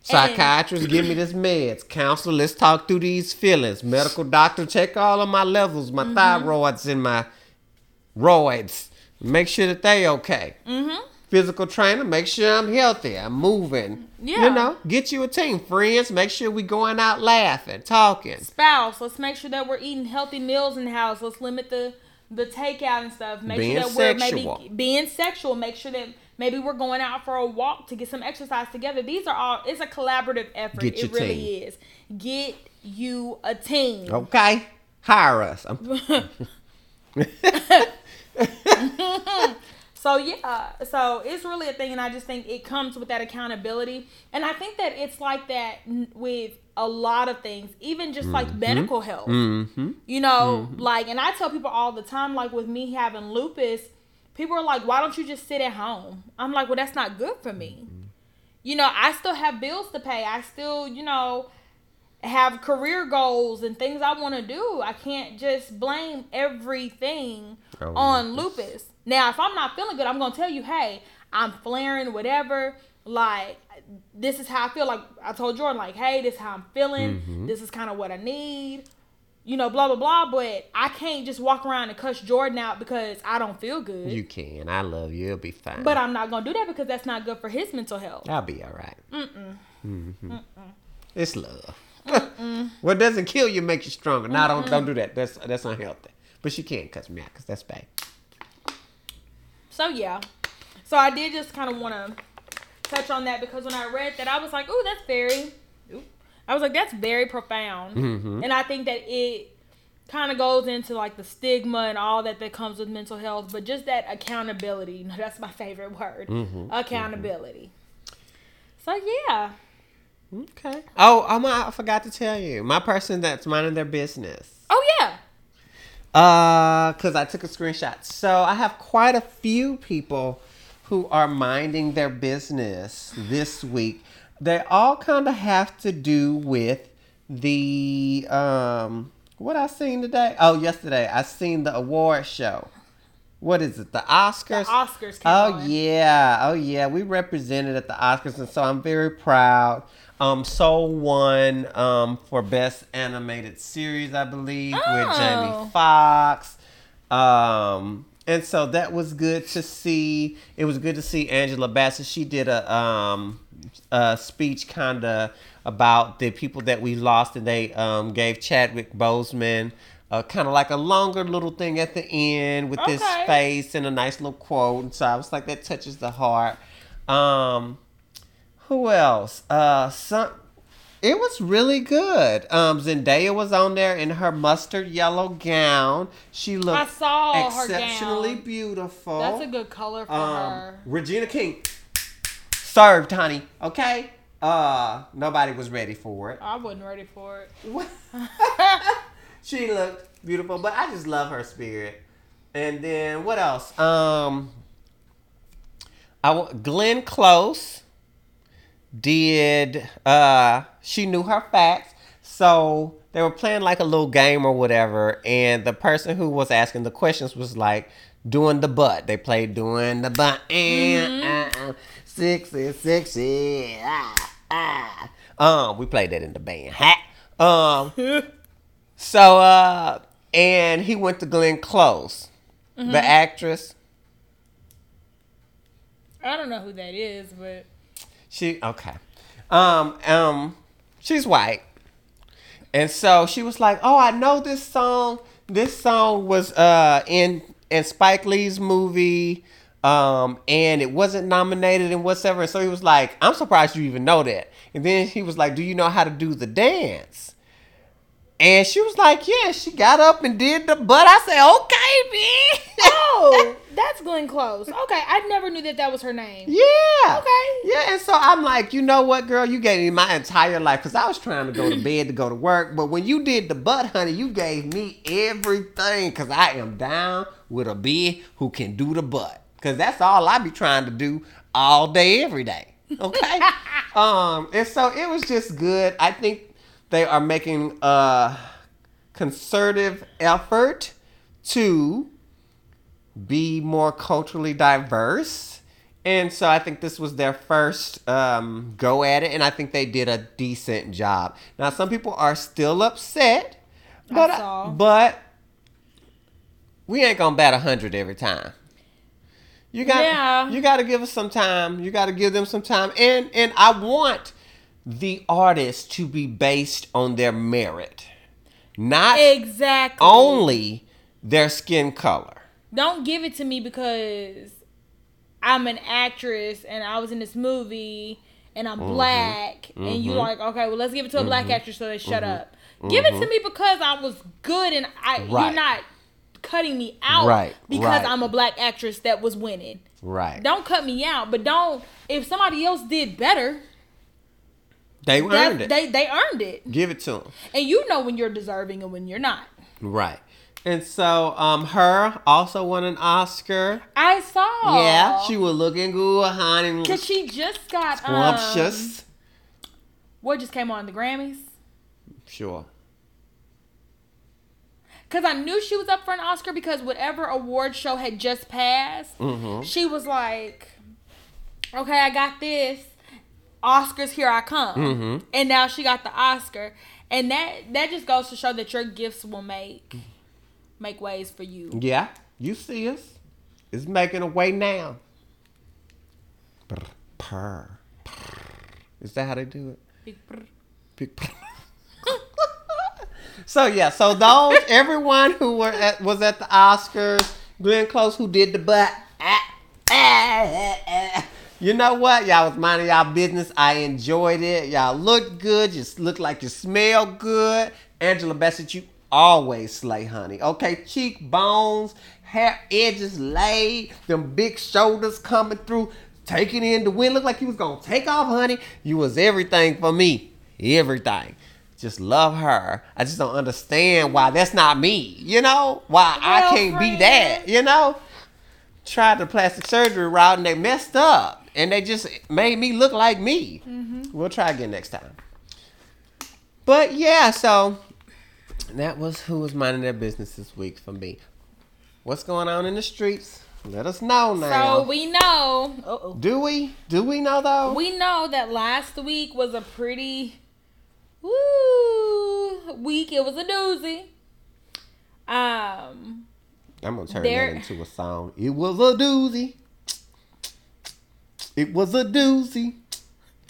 B: Psychiatrist, give me this meds. Counselor, let's talk through these feelings. Medical doctor, check all of my levels, my
A: Mm-hmm.
B: thyroids and my roids. Make sure that they okay.
A: Mm-hmm.
B: Physical trainer, make sure I'm healthy. I'm moving.
A: Yeah.
B: You know, get you a team. Friends, make sure we going out laughing, talking.
A: Spouse, let's make sure that we're eating healthy meals in the house. Let's limit the the takeout and stuff. Make
B: Being
A: sure that we're
B: sexual.
A: maybe being sexual. Make sure that maybe we're going out for a walk to get some exercise together. These are all. It's a collaborative effort.
B: Get
A: it really
B: team.
A: is. Get you a team.
B: Okay? Hire us.
A: So yeah, so it's really a thing, and I just think it comes with that accountability, and I think that it's like that with a lot of things, even just like medical health.
B: mm-hmm.
A: You know, like, and I tell people all the time, like with me having lupus, people are like, why don't you just sit at home? I'm like, well, that's not good for me. You know, I still have bills to pay. I still, you know, have career goals and things I want to do. I can't just blame everything
B: Oh,
A: on lupus. Now, if I'm not feeling good, I'm going to tell you, hey, I'm flaring, whatever. Like, this is how I feel. Like, I told Jordan, like, hey, this is how I'm feeling.
B: Mm-hmm.
A: This is kind of what I need. You know, blah, blah, blah. But I can't just walk around and cuss Jordan out because I don't feel good.
B: You can. I love you. It'll be fine.
A: but I'm not going to do that because that's not good for his mental health.
B: I'll be all right. Mm-mm. Mm mm. It's love. what doesn't kill you makes you stronger. No, don't don't do that. That's that's unhealthy. But she can't cuss me out because that's bad.
A: So yeah. So I did just kind of want to touch on that because when I read that, I was like, "Ooh, that's very." I was like, "That's very profound,"
B: Mhm.
A: and I think that it kind of goes into like the stigma and all that that comes with mental health, but just that accountability. That's my favorite word.
B: Mhm.
A: Accountability. So yeah.
B: Okay. Oh, my, I forgot to tell you. My person that's minding their business.
A: Oh yeah.
B: Uh, cause I took a screenshot. So I have quite a few people who are minding their business this week. They all kind of have to do with the um what I seen today. Oh, yesterday I seen the award show. What is it? The Oscars.
A: The Oscars came
B: Oh
A: on.
B: yeah, oh yeah. We represented at the Oscars, and so I'm very proud. Um, Soul won um for best animated series, I believe, with
A: Oh.
B: Jamie Foxx. Um, and so that was good to see. It was good to see Angela Bassett. She did a um a speech kind of about the people that we lost, and they um gave Chadwick Boseman. Uh, kind of like a longer little thing at the end with this face and a nice little quote. And so I was like, that touches the heart. Um, who else? Uh, some It was really good. Um, Zendaya was on there in her mustard yellow gown. She looked
A: I saw her
B: exceptionally
A: gown.
B: beautiful.
A: That's a good color for
B: um,
A: her.
B: Regina King served, honey. Okay. Uh, nobody was ready for it.
A: I wasn't ready for it.
B: she looked beautiful, but I just love her spirit. And then what else? Um, I wa- Glenn Close did. Uh, she knew her facts, so they were playing like a little game or whatever. And the person who was asking the questions was like doing the butt. They played doing the butt and uh, uh, sexy, sexy. Ah, ah. Um, we played that in the band. Ha. Um. So, uh, and he went to Glenn Close, the actress.
A: I don't know who that is, but
B: She okay. Um, um, she's white, and so she was like, "Oh, I know this song. This song was uh in in Spike Lee's movie." Um, and it wasn't nominated and whatever. So he was like, I'm surprised you even know that. And then he was like, Do you know how to do the dance? And she was like, Yeah, she got up and did the butt. I said, Okay, bitch.
A: oh, that's Glenn Close. Okay, I never knew that that was her name.
B: Yeah.
A: Okay.
B: Yeah, and so I'm like, you know what, girl? You gave me my entire life because I was trying to go to bed to go to work. But when you did the butt, honey, you gave me everything because I am down with a bitch who can do the butt. Because that's all I be trying to do all day, every day. Okay? um, and so it was just good. I think they are making a concerted effort to be more culturally diverse. And so I think this was their first um, go at it, and I think they did a decent job. Now, some people are still upset, but
A: saw.
B: but we ain't gonna bat a hundred every time. You got
A: Yeah.
B: you got to give us some time. You got to give them some time, and and I want the artist to be based on their merit, not
A: Exactly.
B: only their skin color.
A: Don't give it to me because I'm an actress and I was in this movie and
B: Mm-hmm.
A: I'm black and you're like, okay, well let's give it to a black actress so they shut up. Give it to me because I was good and I
B: Mm-hmm. Right.
A: you're not cutting me out
B: Right,
A: because
B: right.
A: I'm a black actress that was winning.
B: Right.
A: Don't cut me out, but don't if somebody else did better,
B: They
A: that,
B: earned it.
A: they they earned it.
B: Give it to them.
A: And you know when you're deserving and when you're not.
B: Right. And so, um, H.E.R. also won an Oscar.
A: I saw.
B: Yeah, she was looking good, honey.
A: Cause she just got um,
B: Scrumptious.
A: what just came on the Grammys.
B: Sure.
A: Cause I knew she was up for an Oscar because whatever award show had just passed,
B: Mm-hmm.
A: she was like, "Okay, I got this. Oscars, here I come."
B: Mhm.
A: And now she got the Oscar, and that that just goes to show that your gifts will make make ways for you.
B: Yeah, you see us. It's making a way now. Brr, purr, purr. Is that how they do it?
A: Big brr.
B: Big so yeah, so those everyone who were at, was at the Oscars, Glenn Close who did the butt. ah, ah, ah, ah. You know what? Y'all was minding y'all business. I enjoyed it. Y'all looked good. You look like you smell good. Angela Bassett, you always slay, honey. Okay, cheekbones, hair edges laid, them big shoulders coming through, taking in the wind. Look like you was gonna take off, honey. You was everything for me. Everything. Just love her. I just don't understand why that's not me. You know? Why I can't be that. You know? tried the plastic surgery route and they messed up and they just made me look like me. We'll try again next time. But yeah, so that was who was minding their business this week for me. What's going on in the streets? Let us know now.
A: So we know. Uh-oh.
B: Do we? Do we know though?
A: We know that last week was a pretty woo week. It was a doozy. Um,
B: I'm gonna turn
A: There-
B: that into a song. It was a doozy. It was a doozy.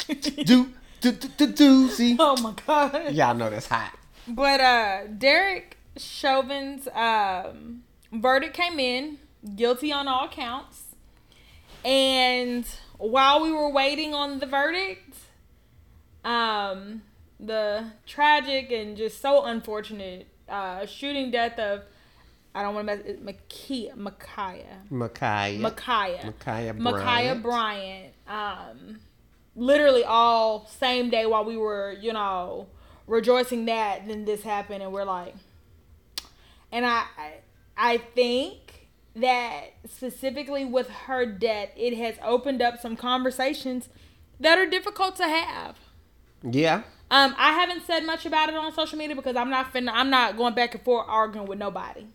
B: Do do do do doozy.
A: oh my god.
B: Y'all know that's hot.
A: But uh Derek Chauvin's um verdict came in, guilty on all counts. And while we were waiting on the verdict, um the tragic and just so unfortunate uh, shooting death of I don't want to mess it Makia Micaiah
B: Micaiah.
A: Micaiah
B: Micaiah
A: Micaiah
B: Bryant.
A: Bryant. Um, literally all same day while we were you know rejoicing that then this happened and we're like, and I I, I think that specifically with her death it has opened up some conversations that are difficult to have.
B: Yeah.
A: Um, I haven't said much about it on social media because I'm not finna, I'm not going back and forth arguing with nobody.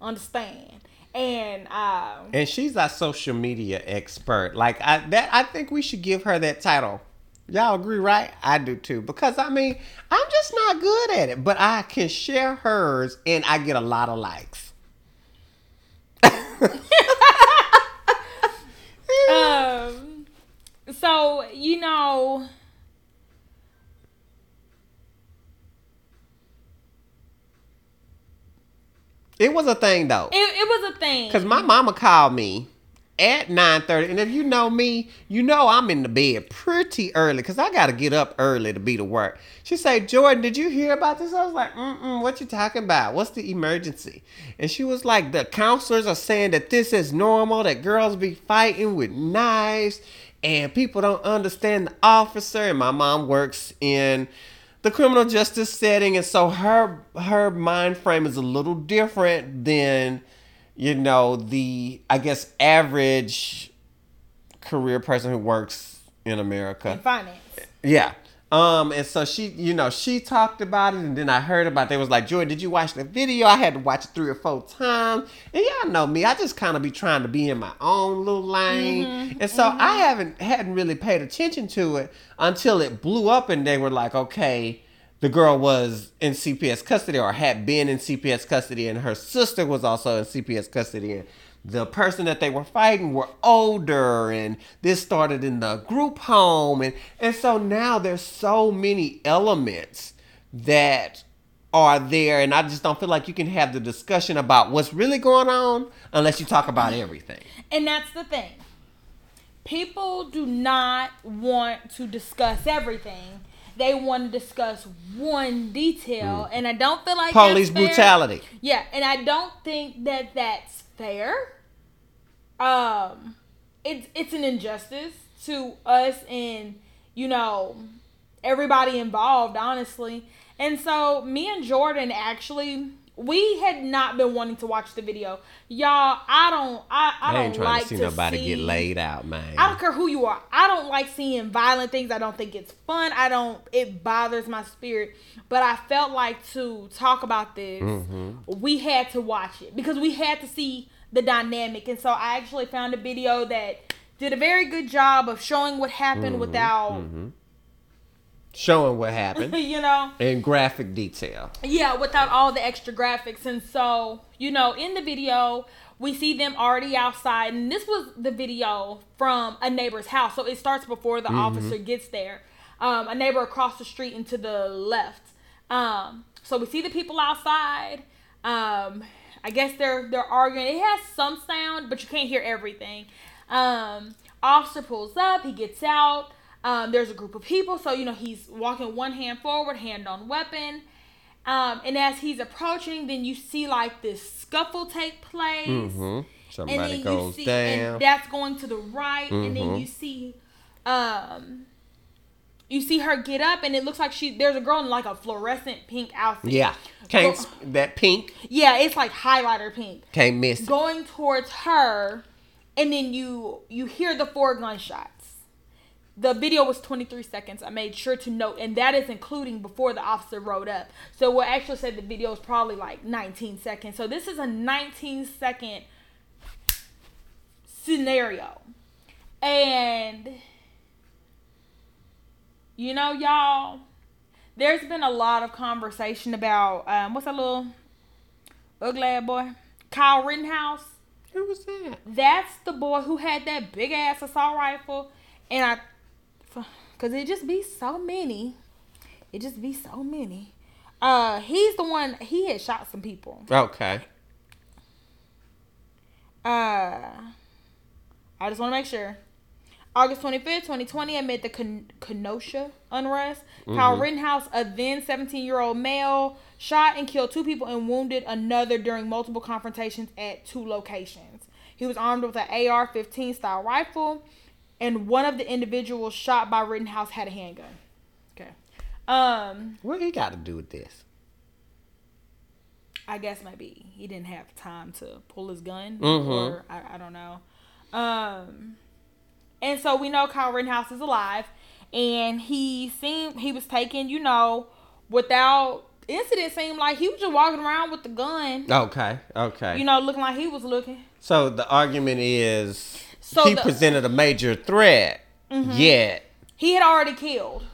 A: Understand? And um,
B: And she's our social media expert. Like I that I think we should give her that title. Y'all agree, right? I do too. Because I mean, I'm just not good at it. But I can share hers and I get a lot of likes.
A: um, so you know,
B: It was a thing though.
A: it, it was a thing.
B: Cause my mama called me at nine thirty, and if you know me, you know I'm in the bed pretty early, cause I gotta get up early to be to work. She said, "Jordan, did you hear about this?" I was like, "Mm-mm, what you talking about? What's the emergency?" And she was like, "The counselors are saying that this is normal, that girls be fighting with knives, and people don't understand the officer." And my mom works in the criminal justice setting and so her her mind frame is a little different than you know the i guess average career person who works in america
A: in finance.
B: yeah um and so she you know she talked about it and then i heard about it. they was like joy did you watch the video? I had to watch it three or four times. And y'all know me i just kind of be trying to be in my own little lane. And so i haven't hadn't really paid attention to it until it blew up and they were like okay the girl was in cps custody or had been in cps custody and her sister was also in cps custody. and the person that they were fighting were older and this started in the group home and and so now there's so many elements that are there and I just don't feel like you can have the discussion about what's really going on unless you talk about everything.
A: And that's the thing. People do not want to discuss everything. They want to discuss one detail, and I don't feel like
B: Mm. Police brutality.
A: Yeah, and I don't think that that's fair. Um, it's it's an injustice to us and you know everybody involved, honestly. And so me and Jordan actually we had not been wanting to watch the video, y'all. I don't I I,
B: I,
A: don't
B: trying
A: like
B: to see nobody get laid out, man.
A: I don't care who you are. I don't like seeing violent things. I don't think it's fun. I don't. It bothers my spirit. But I felt like to talk about this,
B: Mm-hmm.
A: we had to watch it because we had to see the dynamic. And so I actually found a video that did a very good job of showing what happened
B: Mm-hmm.
A: without,
B: Showing what happened
A: you know,
B: in graphic detail.
A: yeah, without all the extra graphics. And so, you know, in the video, we see them already outside. And this was the video from a neighbor's house. So it starts before the officer gets there. Um, a neighbor across the street and to the left. Um, so we see the people outside. Um, I guess they're they're arguing. It has some sound, but you can't hear everything. Um, officer pulls up. He gets out. Um, there's a group of people, so you know he's walking one hand forward, hand on weapon. Um, and as he's approaching, then you see like this scuffle take place.
B: Mm-hmm.
A: And
B: Somebody
A: then
B: goes
A: you see,
B: down.
A: and that's going to the right, and then
B: Mhm.
A: you see, um, you see her get up, and it looks like she there's a girl in like a fluorescent pink outfit.
B: yeah, can't
A: Go-
B: that pink
A: yeah, it's like highlighter pink
B: can't miss.
A: going towards her, and then you you hear the four gunshots. The video was 23 seconds. I made sure to note, and that is including before the officer rode up. So we'll actually say the video is probably like 19 seconds. So this is a 19 second scenario, and you know, y'all, there's been a lot of conversation about um, what's that little ugly boy, Kyle Rittenhouse.
B: Who was that?
A: That's the boy who had that big ass assault rifle, and I, cause it just be so many, it just be so many. Uh, he's the one. He had shot some people.
B: Okay.
A: Uh, I just want to make sure. August 25th, 2020, amid the Ken- Kenosha unrest, Kyle Rittenhouse, a then 17 year old male, shot and killed two people and wounded another during multiple confrontations at two locations. He was armed with an AR 15 style rifle, and one of the individuals shot by Rittenhouse had a handgun. Okay. Um,
B: What he got to do with this?
A: I guess maybe he didn't have time to pull his gun,
B: Mhm.
A: or I, I don't know. Um, and so we know Kyle Rittenhouse is alive, and he seemed he was taken, you know, without incident. Seemed like he was just walking around with the gun,
B: Okay, okay.
A: you know, looking like he was looking.
B: so the argument is
A: So
B: he
A: the-
B: presented a major threat, mm-hmm. yet
A: he had already killed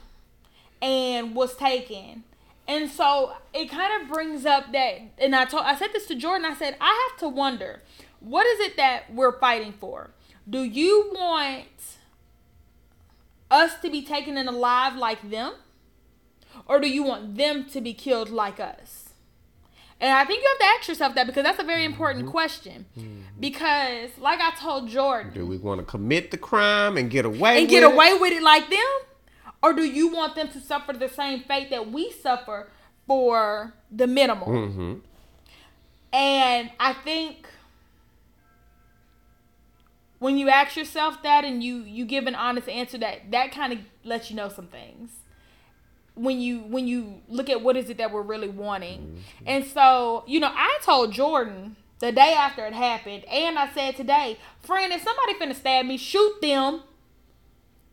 A: and was taken. And so it kind of brings up that and I told I said this to Jordan, I said, I have to wonder, what is it that we're fighting for? Do you want us to be taken in alive like them? Or do you want them to be killed like us? And I think you have to ask yourself that because that's a very important question. Because like I told Jordan,
B: do we want to commit the crime and get away
A: and
B: with
A: get
B: it?
A: away with it like them? Or do you want them to suffer the same fate that we suffer for the minimal?
B: Mm-hmm.
A: And I think when you ask yourself that and you you give an honest answer that that kind of lets you know some things. When you when you look at what is it that we're really wanting. Mm-hmm. And so you know i told jordan the day after it happened and i said today friend if somebody finna stab me shoot them.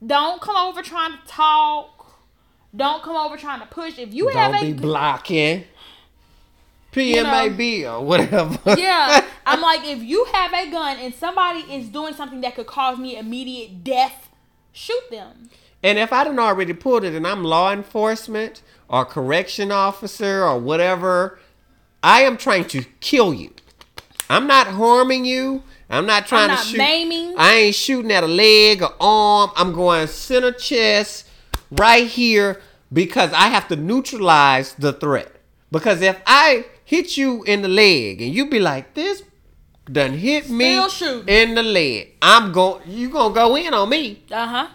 A: Don't come over trying to talk. Don't come over trying to push. If you have
B: Don't
A: a
B: be blocking. PMAB or whatever.
A: yeah, I'm like, if you have a gun and somebody is doing something that could cause me immediate death, shoot them.
B: And if I didn't already pulled it and I'm law enforcement or correction officer or whatever, I am trying to kill you. I'm not harming you. I'm not trying
A: I'm
B: to shoot.
A: maiming.
B: I ain't shooting at a leg or arm. I'm going center chest right here because I have to neutralize the threat. Because if I hit you in the leg and you be like, this done hit me in the leg, I'm going you gonna go in on me.
A: Uh huh.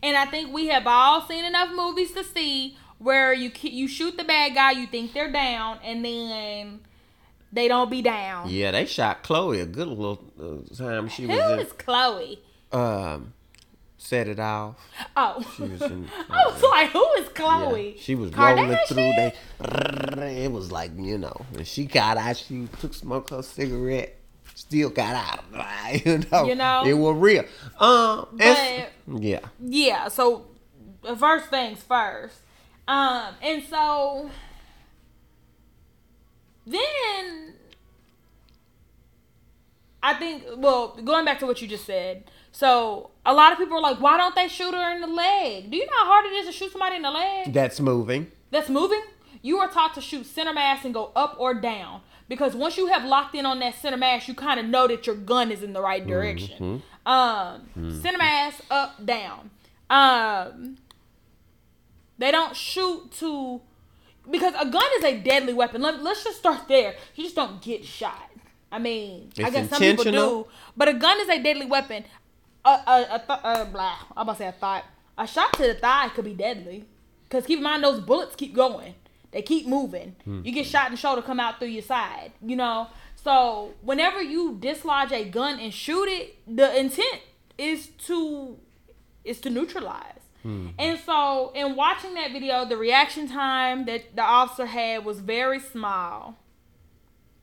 A: And I think we have all seen enough movies to see where you you shoot the bad guy, you think they're down, and then they don't be down.
B: Yeah, they shot Cleo a good little uh, time. She
A: Who
B: was
A: is
B: Cleo? um, set it off.
A: Oh,
B: She was in.
A: I was like, who is
B: yeah,
A: Cleo?
B: she was rolling through. They, it was like you know, and she got out. She took smoke her cigarette. Still got out. You know,
A: You know?
B: it was real. Um, and- yeah,
A: yeah so first things first um and so then i think well going back to what you just said so a lot of people are like why don't they shoot her in the leg? Do you know how hard it is to shoot somebody in the leg?
B: That's moving.
A: that's moving? You are taught to shoot center mass and go up or down. Because once you have locked in on that center mass you kind of know that your gun is in the right direction. Um center mass up down. Um they don't shoot to because a gun is a deadly weapon. Let, let's just start there. You just don't get shot. I mean i guess some people do but a gun is a deadly weapon a, a, a th- uh, blah i'm about to say a thought. A shot to the thigh could be deadly because keep in mind those bullets keep going. They keep moving. You get shot in the shoulder come out through your side you know? So whenever you dislodge a gun and shoot it the intent is to is to neutralize. And so in watching that video the reaction time that the officer had was very small.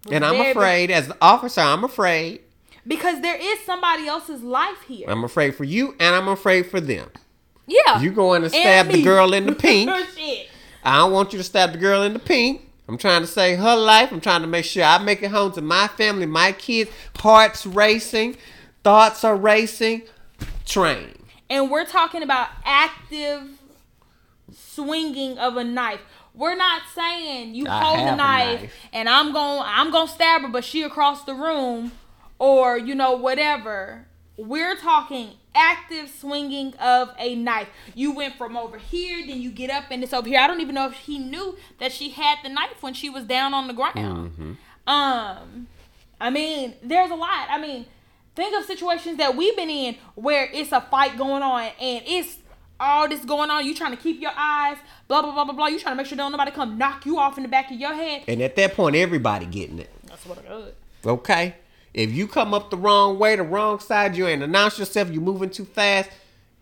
A: Was
B: And I'm afraid, as the officer, I'm afraid.
A: Because there is somebody else's life here
B: I'm afraid for you, and I'm afraid for them.
A: yeah
B: You going to stab the girl in the pink?
A: Oh, shit.
B: I don't want you to stab the girl in the pink. I'm trying to save her life. I'm trying to make sure I make it home to my family, my kids. Hearts racing, thoughts are racing. Train.
A: and we're talking about active swinging of a knife. We're not saying you
B: I
A: hold
B: a
A: knife,
B: knife.
A: and I'm going I'm going to stab her but she across the room or you know whatever. We're talking active swinging of a knife. You went from over here, then you get up and it's over here. I don't even know if he knew that she had the knife when she was down on the ground. Um, I mean, there's a lot. I mean, think of situations that we've been in where it's a fight going on and it's all this going on. You trying to keep your eyes, blah blah blah blah blah. You trying to make sure don't nobody come knock you off in the back of your head.
B: And at that point, everybody getting it.
A: That's what I got.
B: Okay. If you come up the wrong way, the wrong side, you ain't announce yourself, You're moving too fast,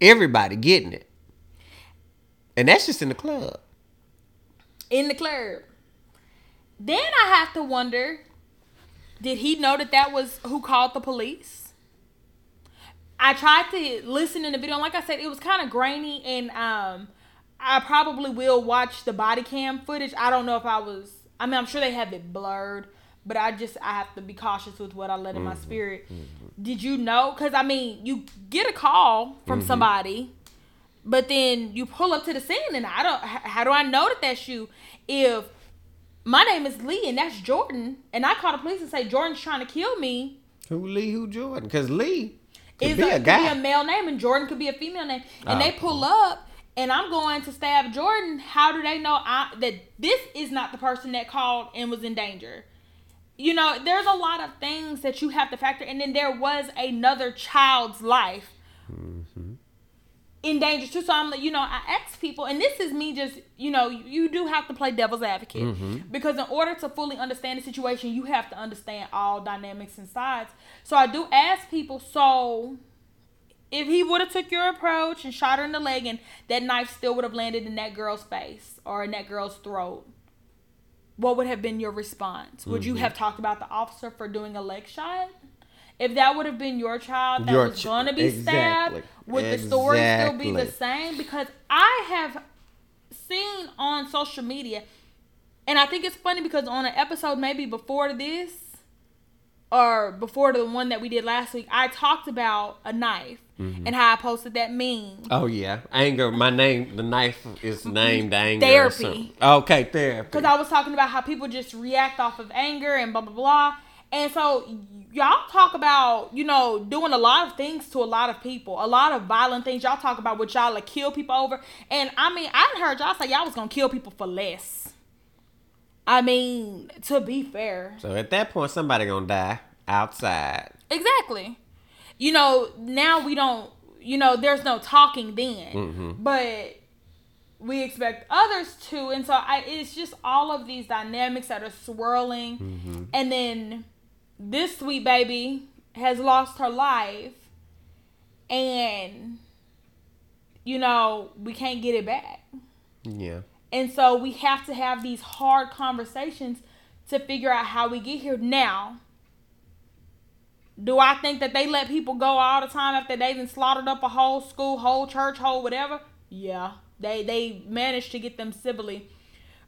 B: everybody getting it. And that's just in the club.
A: in the club. Then I have to wonder did he know that that was who called the police? I tried to listen in the video, and like I said, it was kind of grainy, and um, I probably will watch the body cam footage. I don't know if I was, I mean, I'm sure they have it blurred, but I just, I have to be cautious with what I let in my mm-hmm. spirit. Mm-hmm. Did you know? Because, I mean, you get a call from mm-hmm. somebody but then you pull up to the scene and I don't how do I know that that's you? If my name is Lee and that's Jordan and I call the police and say Jordan's trying to kill me.
B: Who Lee, who Jordan? Because Lee could
A: is
B: be
A: a,
B: a
A: could be a male name and Jordan could be a female name. And
B: Oh.
A: they pull up and I'm going to stab Jordan. How do they know I that this is not the person that called and was in danger you know there's a lot of things that you have to factor and then there was another child's life mm-hmm. in danger too. So I'm like, you know, I ask people, and this is me just, you know, you, you do have to play devil's advocate mm-hmm. because in order to fully understand the situation, you have to understand all dynamics and sides. So I do ask people, so if he would have took your approach and shot her in the leg, and that knife still would have landed in that girl's face or in that girl's throat. What would have been your response? Would you mm-hmm. have talked about the officer for doing a leg shot? If that would have been your child that
B: Your
A: was going to be stabbed,
B: exactly.
A: would the story still be the same? Because I have seen on social media, and I think it's funny because on an episode maybe before this, or before the one that we did last week, I talked about a knife
B: Mm-hmm.
A: and how I posted that meme.
B: Oh yeah, anger. My name, the knife is named anger.
A: Therapy.
B: Okay, therapy.
A: Because I was talking about how people just react off of anger and blah blah blah. And so y'all talk about, you know, doing a lot of things to a lot of people, a lot of violent things. Y'all talk about what y'all like kill people over. And I mean, I heard y'all say y'all was gonna kill people for less. I mean, to be fair.
B: So at that point, somebody gonna die outside.
A: Exactly. You know, now we don't, you know, there's no talking then. Mm-hmm. But we expect others to. And so I it's just all of these dynamics that are swirling. Mm-hmm. And then this sweet baby has lost her life. And, you know, we can't get it back.
B: Yeah.
A: And so we have to have these hard conversations to figure out how we get here. Now, do I think that they let people go all the time after they done slaughtered up a whole school, whole church, whole whatever? Yeah. They they managed to get them civilly.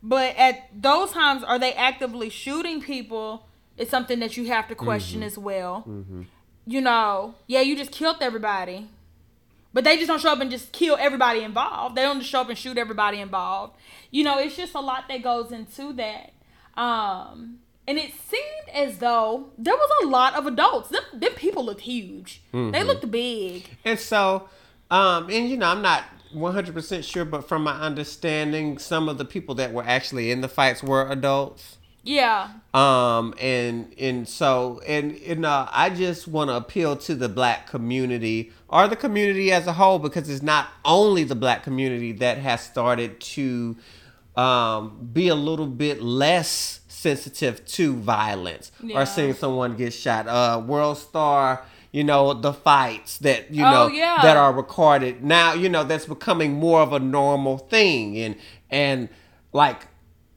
A: But at those times, are they actively shooting people? It's something that you have to question mm-hmm. as well. Mm-hmm. You know, yeah, you just killed everybody. But they just don't show up and just kill everybody involved. They don't just show up and shoot everybody involved. You know, it's just a lot that goes into that. Um, and it seemed as though there was a lot of adults. Them, them people looked huge. They looked big.
B: And so, um, and you know, I'm not 100% sure, but from my understanding, some of the people that were actually in the fights were adults.
A: Yeah.
B: Um, and and so and and uh, I just want to appeal to the black community or the community as a whole because it's not only the black community that has started to um, be a little bit less sensitive to violence
A: Yeah.
B: or seeing someone get shot. Uh, World Star, you know, the fights that you
A: Oh,
B: know
A: yeah.
B: that are recorded now. You know, that's becoming more of a normal thing, and and like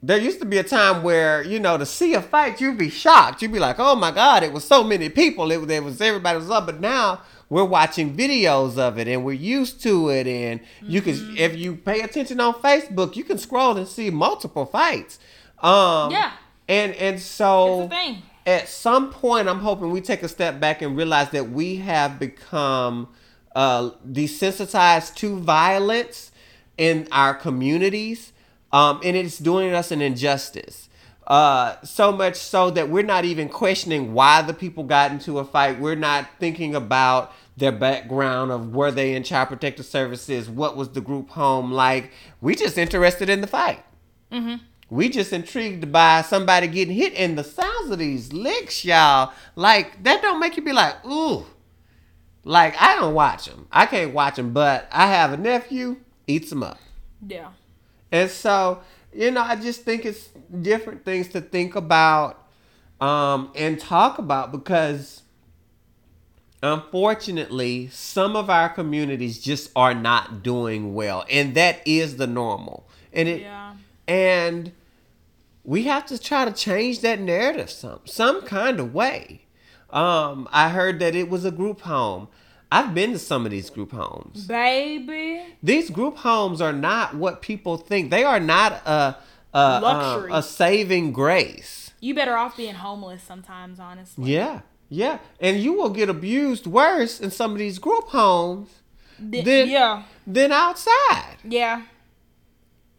B: there used to be a time where you know to see a fight you'd be shocked you'd be like oh my god it was so many people it, it was everybody was up but now we're watching videos of it and we're used to it and you can if you pay attention on facebook you can scroll and see multiple fights um
A: Yeah.
B: and and so
A: It's a thing.
B: at some point i'm hoping we take a step back and realize that we have become uh, desensitized to violence in our communities um, and it's doing us an injustice uh, so much so that we're not even questioning why the people got into a fight we're not thinking about their background of were they in child protective services what was the group home like we just interested in the fight we just intrigued by somebody getting hit and the sounds of these licks, y'all. Like that don't make you be like, ooh, Like I don't watch them. I can't watch them, but I have a nephew eats them up.
A: Yeah.
B: And so, you know, I just think it's different things to think about um, and talk about because unfortunately, some of our communities just are not doing well. And that is the normal. And it
A: Yeah.
B: and we have to try to change that narrative some some kind of way. Um, I heard that it was a group home. I've been to some of these group homes
A: Baby.
B: these group homes are not what people think. They are not a a, um,
A: Luxury.
B: a, a saving grace.
A: You better off being homeless sometimes, honestly.
B: Yeah, yeah, and you will get abused worse in some of these group homes
A: Th-
B: Then-
A: yeah.
B: than outside.
A: Yeah.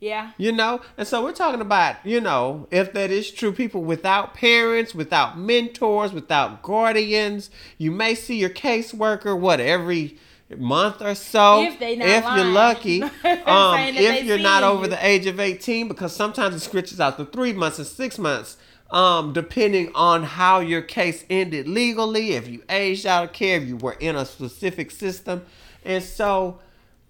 A: Yeah.
B: You know, and so we're talking about you know if that is true, people without parents, without mentors, without guardians. You may see your caseworker what every month or so
A: If
B: if you're lucky um, if you're not over
A: you.
B: the age of 18 because sometimes it stretches out to three months and six months um, depending on how your case ended legally if you aged out of care if you were in a specific system and so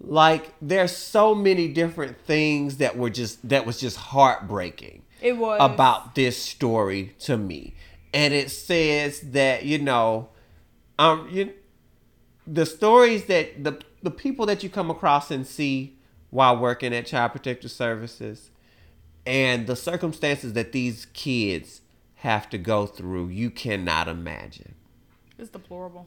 B: like there's so many different things that were just that was just heartbreaking
A: It was.
B: about this story to me and it says that you know um you the stories that the the people that you come across and see while working at child protective services and the circumstances that these kids have to go through you cannot imagine
A: It's deplorable.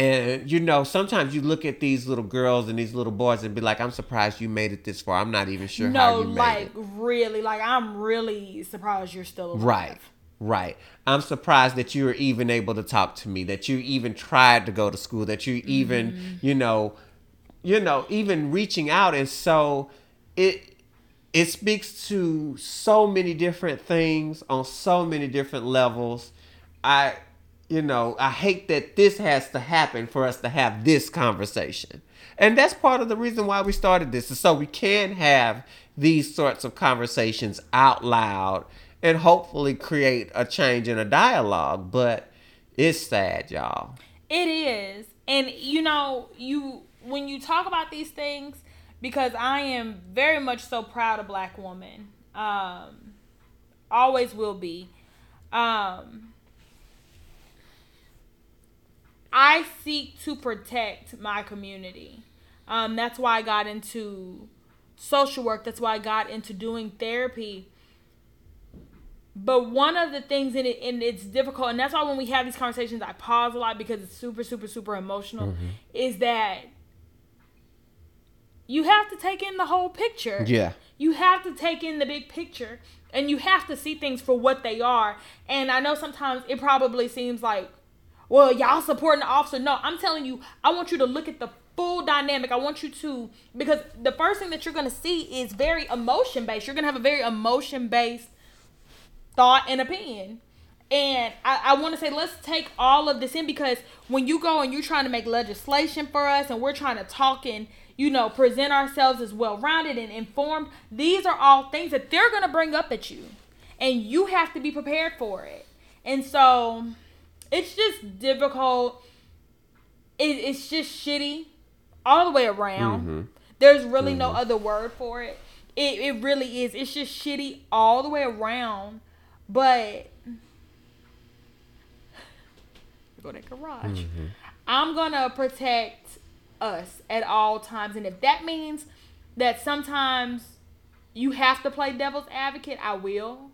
B: And you know sometimes you look at these little girls and these little boys and be like i'm surprised you made it this far i'm not even sure how
A: no,
B: you made
A: like
B: it
A: really, like I'm really surprised you're still alive.
B: Right. Right. I'm surprised that you were even able to talk to me, that you even tried to go to school, that you even,
A: Mm-hmm.
B: you know, you know, even reaching out and so it it speaks to so many different things on so many different levels. I you know, I hate that this has to happen for us to have this conversation. And that's part of the reason why we started this, is so we can have these sorts of conversations out loud and hopefully create a change in a dialogue. But it's sad, y'all.
A: It is. And you know, you when you talk about these things, because I am very much so proud of black woman. Um always will be. Um I seek to protect my community. Um, that's why I got into social work. That's why I got into doing therapy. But one of the things in it, and it's difficult, and that's why when we have these conversations, I pause a lot because it's super, super, super emotional. Is that you have to take in the whole picture.
B: Yeah.
A: You have to take in the big picture, and you have to see things for what they are. And I know sometimes it probably seems like, well, y'all supporting the officer. No, I'm telling you, I want you to look at the full dynamic. I want you to because the first thing that you're gonna see is very emotion based. You're gonna have a very emotion based thought and opinion. And I, I want to say, let's take all of this in because when you go and you're trying to make legislation for us and we're trying to talk and, you know, present ourselves as well rounded and informed, these are all things that they're going to bring up at you. And you have to be prepared for it. And so it's just difficult. It, it's just shitty all the way around. Mm-hmm. There's really no mm-hmm. other word for it. It, it really is. It's just shitty all the way around. But go to garage. Mm-hmm. I'm gonna protect us at all times, and if that means that sometimes you have to play devil's advocate, I will.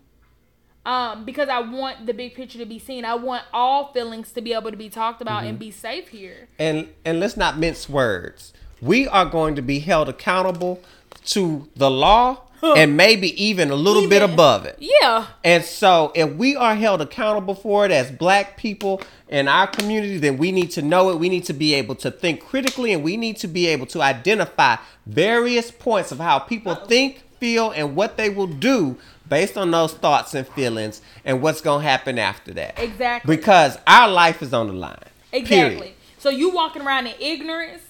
A: Um, because I want the big picture to be seen. I want all feelings to be able to be talked about and be safe here.
B: And and let's not mince words. We are going to be held accountable to the law and maybe even a little bit above it.
A: Yeah.
B: And so, if we are held accountable for it as black people in our community, then we need to know it. We need to be able to think critically and we need to be able to identify various points of how people think, feel, and what they will do based on those thoughts and feelings and what's going to happen after that.
A: Exactly.
B: Because our life is on the line.
A: Exactly.
B: Period.
A: So you walking around in ignorance,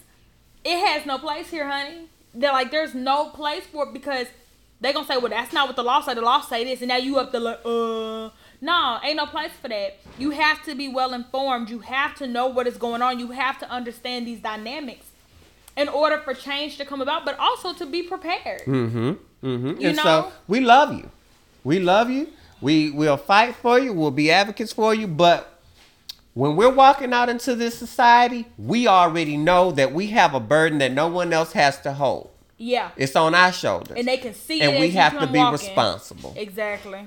A: it has no place here, honey. They're like, there's no place for it because they gonna say, well, that's not what the law say. The law say this, and now you up to like, uh, No, ain't no place for that. You have to be well informed. You have to know what is going on. You have to understand these dynamics in order for change to come about, but also to be prepared.
B: Mm-hmm. Mm-hmm.
A: You
B: and so
A: know?
B: we love you. We love you. We will fight for you. We'll be advocates for you. But when we're walking out into this society, we already know that we have a burden that no one else has to hold.
A: Yeah.
B: It's on our shoulders.
A: And they can see
B: And
A: it And we
B: have to be
A: walking.
B: responsible.
A: Exactly.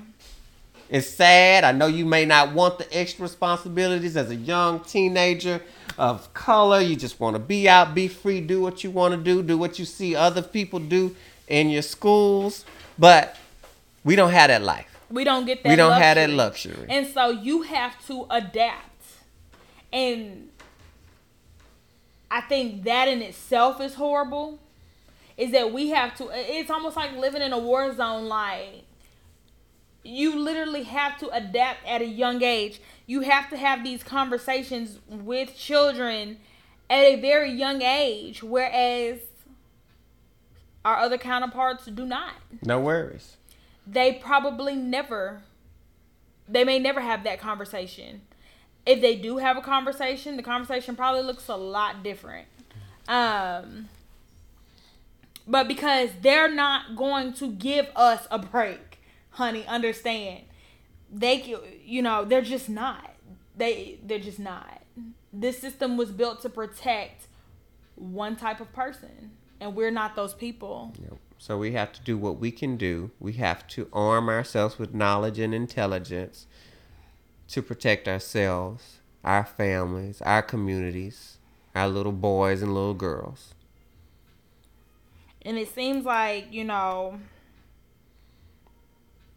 B: It's sad. I know you may not want the extra responsibilities as a young teenager of color. You just want to be out, be free, do what you want to do, do what you see other people do in your schools. But we don't have that life.
A: We don't get that.
B: We don't have that luxury.
A: And so you have to adapt. And I think that in itself is horrible. Is that we have to it's almost like living in a war zone like you literally have to adapt at a young age. You have to have these conversations with children at a very young age whereas our other counterparts do not
B: No worries.
A: They probably never they may never have that conversation. If they do have a conversation the conversation probably looks a lot different. Um but because they're not going to give us a break honey understand. They you know they're just not. They they're just not. This system was built to protect one type of person and we're not those people.
B: Yep. So we have to do what we can do. We have to arm ourselves with knowledge and intelligence to protect ourselves, our families, our communities, our little boys and little girls.
A: and it seems like you know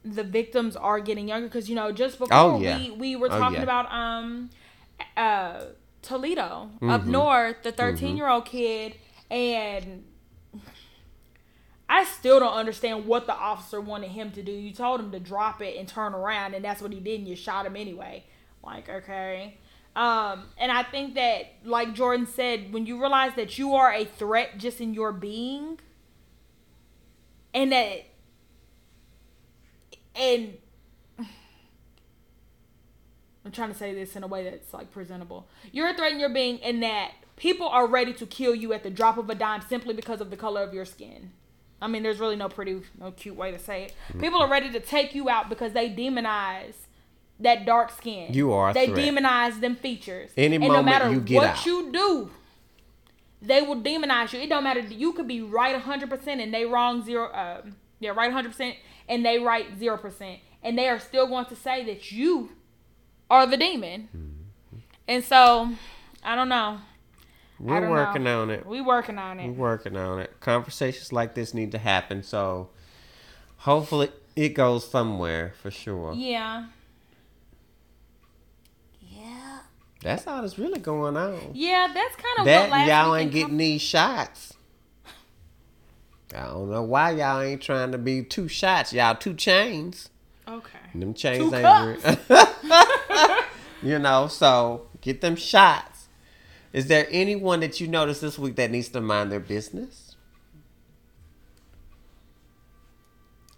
A: the victims are getting younger because you know just before
B: Oh, yeah.
A: we we were
B: Oh,
A: talking
B: yeah.
A: about um uh Toledo up
B: Mhm.
A: north the 13 year old kid and I still don't understand what the officer wanted him to do. You told him to drop it and turn around, and that's what he did, and you shot him anyway. Like, okay. Um, and I think that, like Jordan said, when you realize that you are a threat just in your being, and that, and I'm trying to say this in a way that's like presentable. You're a threat in your being, and that people are ready to kill you at the drop of a dime simply because of the color of your skin. I mean, there's really no pretty, no cute way to say it. People are ready to take you out because they demonize that dark skin.
B: You are
A: They
B: threat.
A: demonize them features.
B: Any
A: and no
B: moment
A: matter
B: you get
A: what
B: out.
A: you do, they will demonize you. It don't matter. You could be right 100% and they wrong zero. Uh, yeah, right 100% and they right 0%. And they are still going to say that you are the demon.
B: Mm-hmm.
A: And so, I don't know.
B: We're
A: don't
B: working
A: know.
B: on it.
A: We working on it.
B: We're working on it. Conversations like this need to happen. So hopefully it goes somewhere for sure.
A: Yeah. Yeah.
B: That's all that's really going on.
A: Yeah, that's kind of
B: that
A: what last
B: y'all ain't
A: in
B: getting these shots. I don't know why y'all ain't trying to be two shots. Y'all two chains.
A: com- Okay.
B: Them chains
A: Two
B: ain't real. you know, so get them shots. Is there anyone that you noticed this week that needs to mind their business?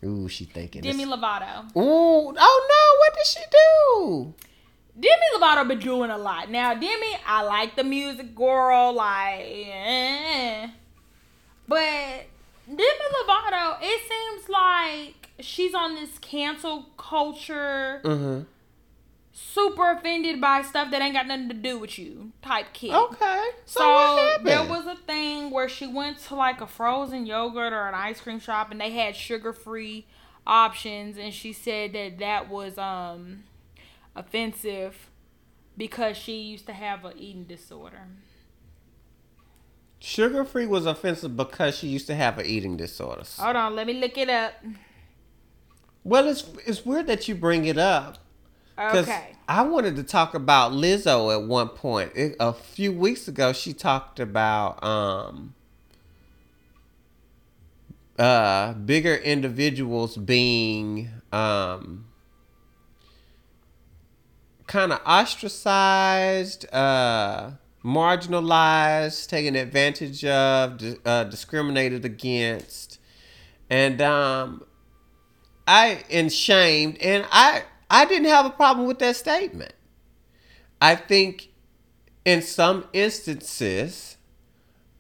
B: Ooh, she thinking.
A: Demi Lovato.
B: Ooh, oh no! What did she do?
A: Demi Lovato been doing a lot. Now, Demi, I like the music, girl. Like, eh. but Demi Lovato, it seems like she's on this cancel culture,
B: Mm-hmm.
A: Super offended by stuff that ain't got nothing to do with you type kid.
B: Okay. So,
A: So there was a thing where she went to like a frozen yogurt or an ice cream shop and they had sugar free options and she said that that was um offensive because she used to have an eating disorder.
B: Sugar free was offensive because she used to have an eating disorder.
A: Hold on, let me look it up.
B: Well, it's it's weird that you bring it up.
A: Okay.
B: I wanted to talk about Lizzo at one point. It, a few weeks ago, she talked about um, uh, bigger individuals being um, kind of ostracized, uh, marginalized, taken advantage of, uh, discriminated against, and um, I and shamed, and I I didn't have a problem with that statement. I think in some instances,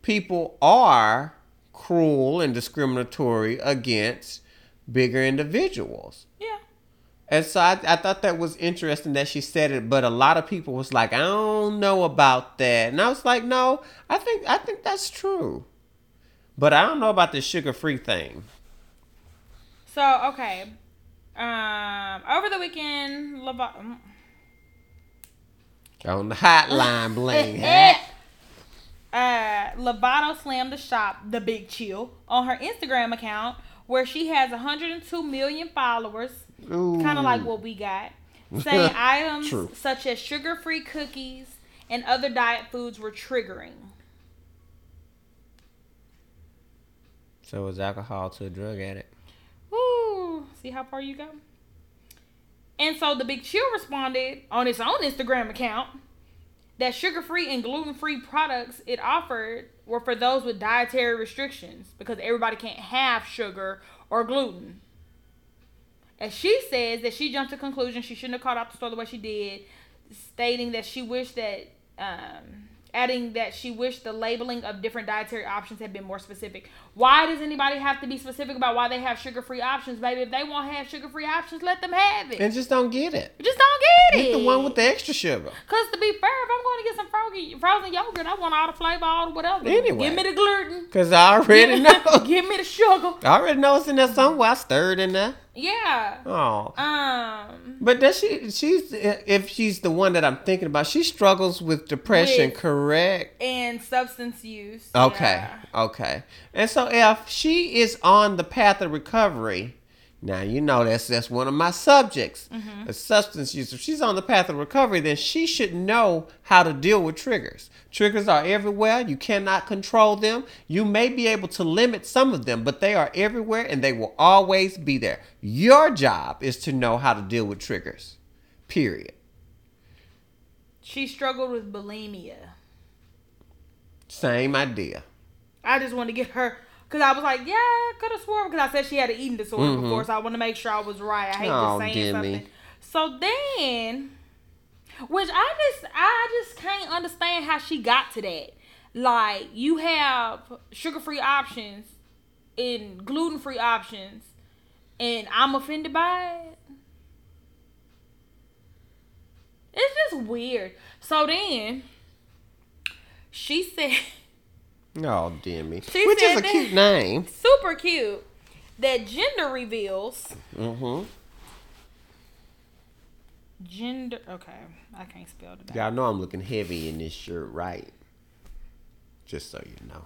B: people are cruel and discriminatory against bigger individuals.
A: Yeah.
B: And so I, I thought that was interesting that she said it, but a lot of people was like, I don't know about that. And I was like, no, I think I think that's true. But I don't know about the sugar free thing.
A: So okay, um, over the weekend, Leva-
B: On the hotline bling.
A: uh, Lovato slammed the shop, The Big Chill, on her Instagram account, where she has 102 million followers, kind of like what we got, saying items
B: True.
A: such as sugar-free cookies and other diet foods were triggering.
B: So is alcohol to a drug addict?
A: Woo! See how far you go. And so the Big Chill responded on its own Instagram account that sugar-free and gluten-free products it offered were for those with dietary restrictions because everybody can't have sugar or gluten. And she says that she jumped to conclusion she shouldn't have called out the store the way she did, stating that she wished that, um, adding that she wished the labeling of different dietary options had been more specific. Why does anybody have to be specific about why they have sugar-free options, baby? If they want to have sugar-free options, let them have it.
B: And just don't get it.
A: Just don't get it.
B: Get the one with the extra sugar.
A: Cause to be fair, if I'm going to get some frozen frozen yogurt, I want all the flavor, all the whatever.
B: Anyway.
A: give me the gluten.
B: Cause I already know.
A: give me the sugar.
B: I already know it's in there somewhere. I stirred in there.
A: Yeah.
B: Oh.
A: Um.
B: But does she? She's if she's the one that I'm thinking about. She struggles with depression,
A: With-
B: correct?
A: And substance use.
B: Okay,
A: Yeah.
B: okay. And so if she is on the path of recovery, now you know that's that's one of my subjects,
A: Mm-hmm.
B: the substance use. If she's on the path of recovery, then she should know how to deal with triggers. Triggers are everywhere. You cannot control them. You may be able to limit some of them, but they are everywhere and they will always be there. Your job is to know how to deal with triggers. Period.
A: She struggled with bulimia.
B: Same idea.
A: I just want to get her because I was like, yeah, I could have sworn because I said she had an eating disorder mm-hmm. before, so I want to make sure I was right. I hate
B: Oh,
A: just saying something. So then, which I just I just can't understand how she got to that. Like you have sugar free options and gluten free options, and I'm offended by it. It's just weird. So then, she said.
B: Oh, Demi.
A: She
B: Which is a cute name.
A: super cute that gender reveals
B: Mm-hmm.
A: gender okay i can't spell it out.
B: Y'all know I'm looking heavy in this shirt, right? Just so you know.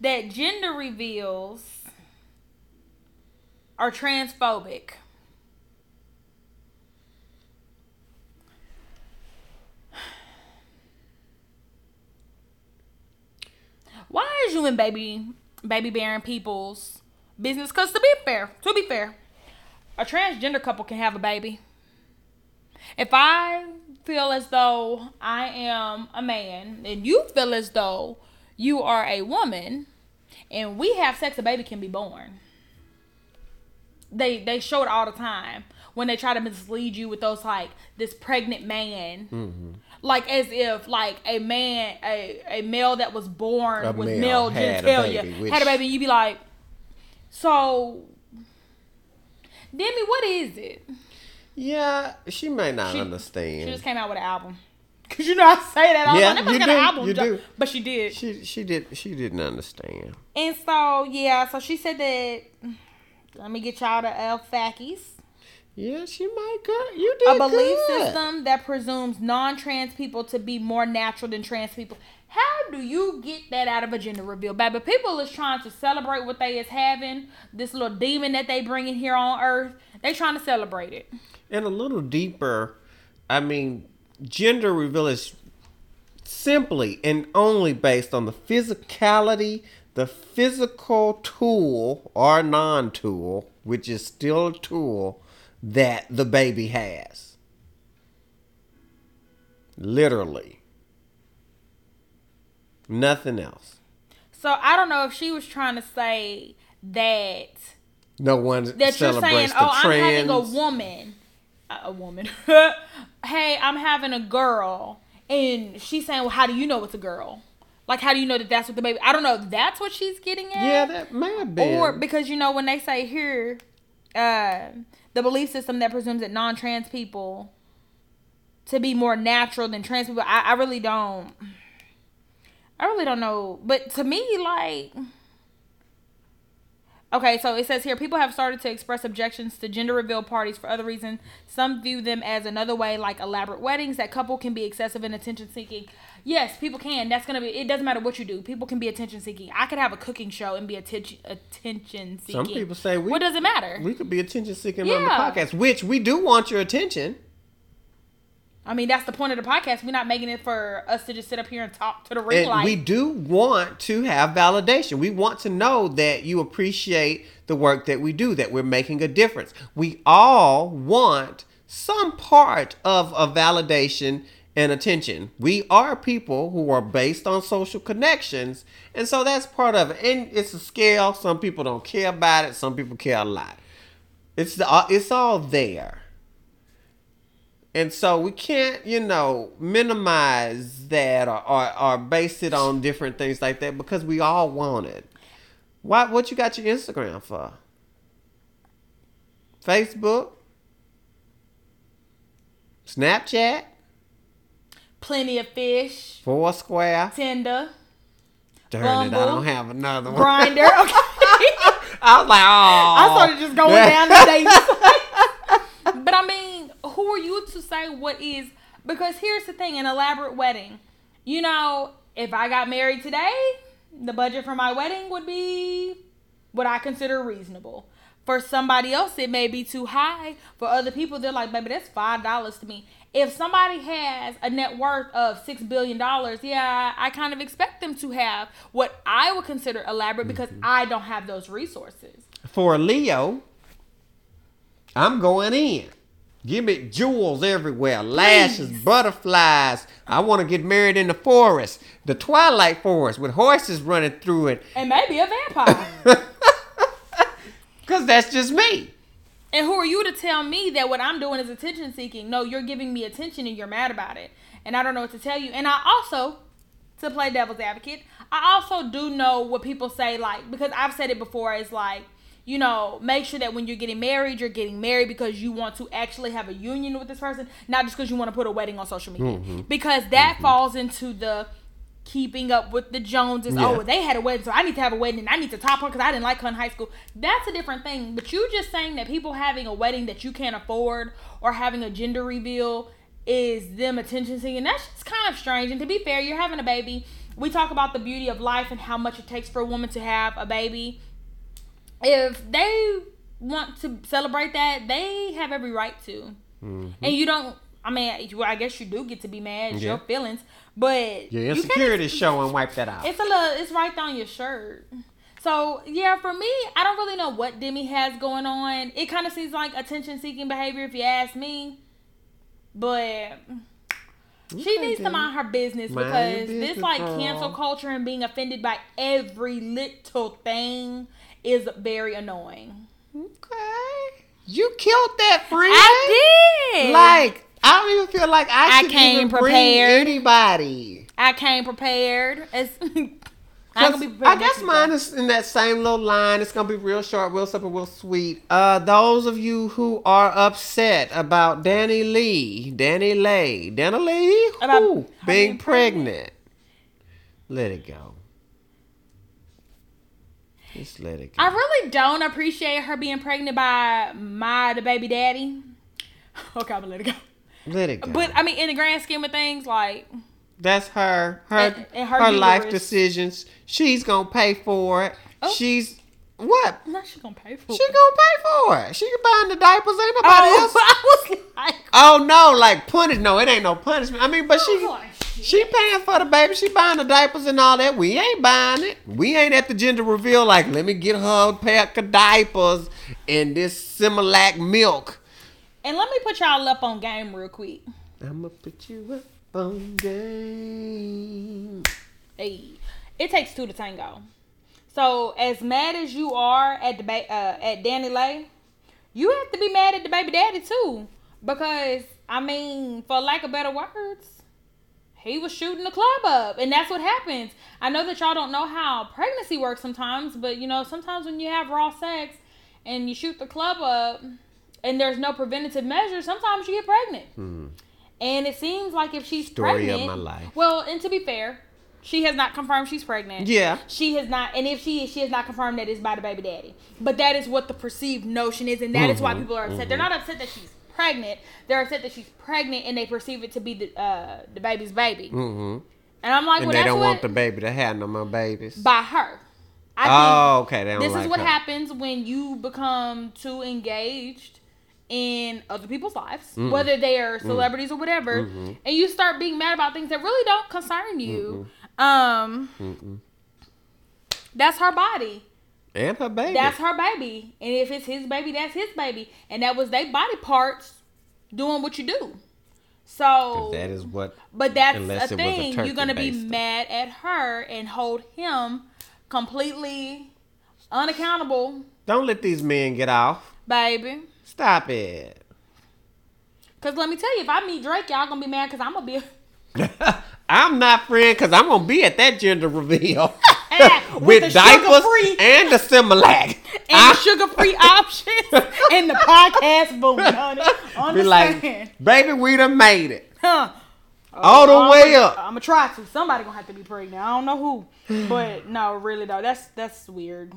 A: that gender reveals are transphobic why is you and baby baby bearing people's business because to be fair to be fair a transgender couple can have a baby if I feel as though I am a man and you feel as though you are a woman and we have sex, a baby can be born. They they show it all the time when they try to mislead you with those like this pregnant man. Mm-hmm. Like as if like a man a, a male that was born
B: A
A: with
B: male
A: male
B: had a
A: genitalia
B: baby, which-
A: had a baby, you'd be like, so Demi, what is it?
B: Yeah, she may not
A: She-
B: understand.
A: She just came out with an album. Cause you know I say that. I
B: Yeah,
A: like,
B: you
A: got
B: do,
A: an album,
B: you do.
A: but she did.
B: she she did she didn't understand.
A: And so yeah, so she said that. Let me get y'all to L Fackies.
B: Yeah, she might good. You did
A: A belief
B: good.
A: system that presumes non-trans people to be more natural than trans people. How do you get that out of a gender reveal, baby? People is trying to celebrate what they is having. This little demon that they bringing here on Earth. They trying to celebrate it.
B: And a little deeper, I mean, gender reveal is simply and only based on the physicality, the physical tool or non tool, which is still a tool that the baby has. Literally. Nothing else.
A: So I don't know if she was trying to say that
B: No one
A: that you're saying, oh, I'm having a woman. a woman. hey, I'm having a girl, and she's saying, "Well, how do you know it's a girl? Like, how do you know that that's what the baby? I don't know. if That's what she's getting at.
B: Yeah, that may have been.
A: Or because you know when they say here, uh, the belief system that presumes that non-trans people to be more natural than trans people. I, I really don't. I really don't know. But to me, like. Okay, so it says here people have started to express objections to gender reveal parties for other reasons. Some view them as another way, like elaborate weddings, that couple can be excessive and attention seeking. Yes, people can. That's gonna be. It doesn't matter what you do. People can be attention seeking. I could have a cooking show and be attention attention seeking.
B: Some people say we.
A: What does it matter?
B: We could be attention seeking on the podcast, which we do want your attention.
A: I mean, that's the point of the podcast. We're not making it for us to just sit up here and talk to the ring light.
B: we do want to have validation. We want to know that you appreciate the work that we do, that we're making a difference. We all want some part of a validation and attention. We are people who are based on social connections, and so that's part of it. And it's a scale. Some people don't care about it. Some people care a lot. It's the, uh, it's all there. And so we can't, you know, minimize that or, or, or base it on different things like that because we all want it. Why, what you got your Instagram for? Facebook? Snapchat?
A: Plenty of fish,
B: Foursquare?
A: Tinder,
B: Darn it, I don't have another one.
A: Grindr. Okay.
B: I was like, oh.
A: I started just going down the dates. but I mean, who are you to say what is? Because here's the thing: an elaborate wedding. You know, if I got married today, the budget for my wedding would be what I consider reasonable. For somebody else, it may be too high. For other people, they're like, baby, that's five dollars to me. If somebody has a net worth of six billion dollars, yeah, I kind of expect them to have what I would consider elaborate because mm-hmm. I don't have those resources.
B: For Leo, I'm going in. Give me jewels everywhere, lashes,
A: Please.
B: butterflies. I want to get married in the forest, the twilight forest with horses running through it.
A: And maybe a vampire.
B: Because that's just me.
A: And who are you to tell me that what I'm doing is attention seeking? No, you're giving me attention and you're mad about it. And I don't know what to tell you. And I also, to play devil's advocate, I also do know what people say, like, because I've said it before, it's like, you know, make sure that when you're getting married, you're getting married because you want to actually have a union with this person, not just because you want to put a wedding on social media. Mm-hmm. Because that mm-hmm. falls into the keeping up with the Joneses.
B: Oh, yeah.
A: Oh, they had a wedding, so I need to have a wedding and I need to top her because I didn't like her in high school. That's a different thing. But you just saying that people having a wedding that you can't afford or having a gender reveal is them attention seeking. That's just kind of strange. And to be fair, you're having a baby. We talk about the beauty of life and how much it takes for a woman to have a baby. If they want to celebrate that, they have every right to. Mm-hmm. And you don't. I mean, I guess you do get to be mad. It's
B: Yeah.
A: your feelings, but
B: Your
A: you can't
B: insecurity show and wipe that out.
A: it's a little. It's right on your shirt. So yeah, for me, I don't really know what Demi has going on. It kind of seems like attention-seeking behavior, if you ask me. But she
B: Okay,
A: needs to mind her business
B: Mind
A: because
B: business,
A: this like
B: girl.
A: cancel culture and being offended by every little thing is very annoying.
B: Okay. You killed that friend.
A: I did.
B: Like, I don't even feel like I,
A: I
B: should
A: came
B: even bring
A: prepared.
B: anybody.
A: I came prepared. It's, I'm
B: 'Cause
A: gonna be prepared
B: I guess mine
A: though.
B: is in that same little line. It's gonna be real short, real simple, real sweet. Uh, those of you who are upset about Danny Lee, Danny Lay, Danny Lee,
A: About
B: who, being
A: being
B: pregnant, let it go. Just let it go.
A: I really don't appreciate her being pregnant by my the baby daddy. Okay, I'm gonna let it go.
B: Let it go.
A: But I mean, in the grand scheme of things, like
B: That's her, her,
A: And- and her
B: her, life decisions. She's gonna pay for it.
A: Oh.
B: She's what?
A: Not she gonna pay for.
B: She
A: it.
B: gonna pay for it. She can buy the diapers. Ain't nobody
A: Oh,
B: else.
A: I was like,
B: Oh no, like punish? No, it ain't no punishment. I mean, but
A: oh,
B: she
A: was
B: she paying for the baby. She buying the diapers and all that. We ain't buying it. We ain't at the gender reveal. Like, let me get her a pack of diapers and this Similac milk.
A: And let me put y'all up on game real quick.
B: I'ma put you up on game.
A: Hey, it takes two to tango. So as mad as you are at the ba- uh, at Danny Lay, you have to be mad at the baby daddy too, Because I mean, for lack of better words, he was shooting the club up, and that's what happens. I know that y'all don't know how pregnancy works sometimes, but you know sometimes when you have raw sex and you shoot the club up, and there's no preventative measures, sometimes you get pregnant.
B: Hmm.
A: And it seems like if she's
B: Story of my life.
A: well, and to be fair, she has not confirmed she's pregnant.
B: Yeah.
A: She has not, and if she is, she has not confirmed that it's by the baby daddy. But that is what the perceived notion is, and that is why
B: Mhm,
A: people are upset. They're not upset that she's pregnant. They're upset that she's pregnant, and they perceive it to be the uh, DaBaby's baby.
B: Mm-hmm.
A: And I'm like,
B: And
A: well,
B: they don't
A: what
B: want the baby to have no more babies.
A: by her. I
B: oh, okay.
A: This
B: like
A: is what
B: her.
A: happens when you become too engaged in other people's lives,
B: Mm-hmm.
A: whether they are celebrities or whatever,
B: Mhm.
A: and you start being mad about things that really don't concern you. Um,
B: Mm-mm.
A: that's her body.
B: And her baby.
A: That's her baby. And if it's his baby, that's his baby. And that was their body parts doing what you do. So
B: that is what.
A: but that's a
B: was a
A: thing. You're gonna be mad at her and hold him completely unaccountable,
B: Don't let these men get off.
A: baby.
B: Stop it.
A: Cause let me tell you, if I meet Drake, y'all gonna be mad because I'm gonna be
B: I'm not friend because I'm gonna be at that gender reveal
A: with,
B: with, diapers and the Similac.
A: and
B: I
A: the sugar-free options and the podcast boom, honey. Understand?
B: be like, baby, we done made it
A: huh?
B: all oh, the
A: I'm
B: way
A: gonna,
B: up.
A: I'm gonna try to. Somebody gonna have to be pregnant. I don't know who, but no, really though, that's that's weird.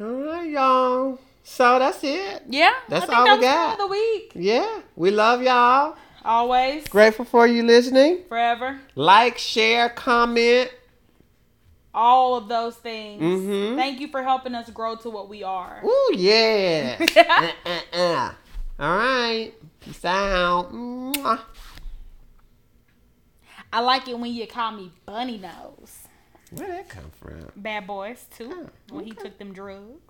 B: All right, y'all. So that's it.
A: Yeah,
B: That's all
A: that
B: we got.
A: for the week.
B: Yeah, we love y'all.
A: Always,
B: Grateful for you listening.
A: forever.
B: Like, share, comment.
A: all of those things.
B: Mhm.
A: Thank you for helping us grow to what we are.
B: Ooh, yeah. uh, uh, uh. All right. Peace out. Mwah.
A: I like it when you call me Bunny Nose.
B: Where'd that come from?
A: Bad Boys II.
B: Oh,
A: when he took them drugs.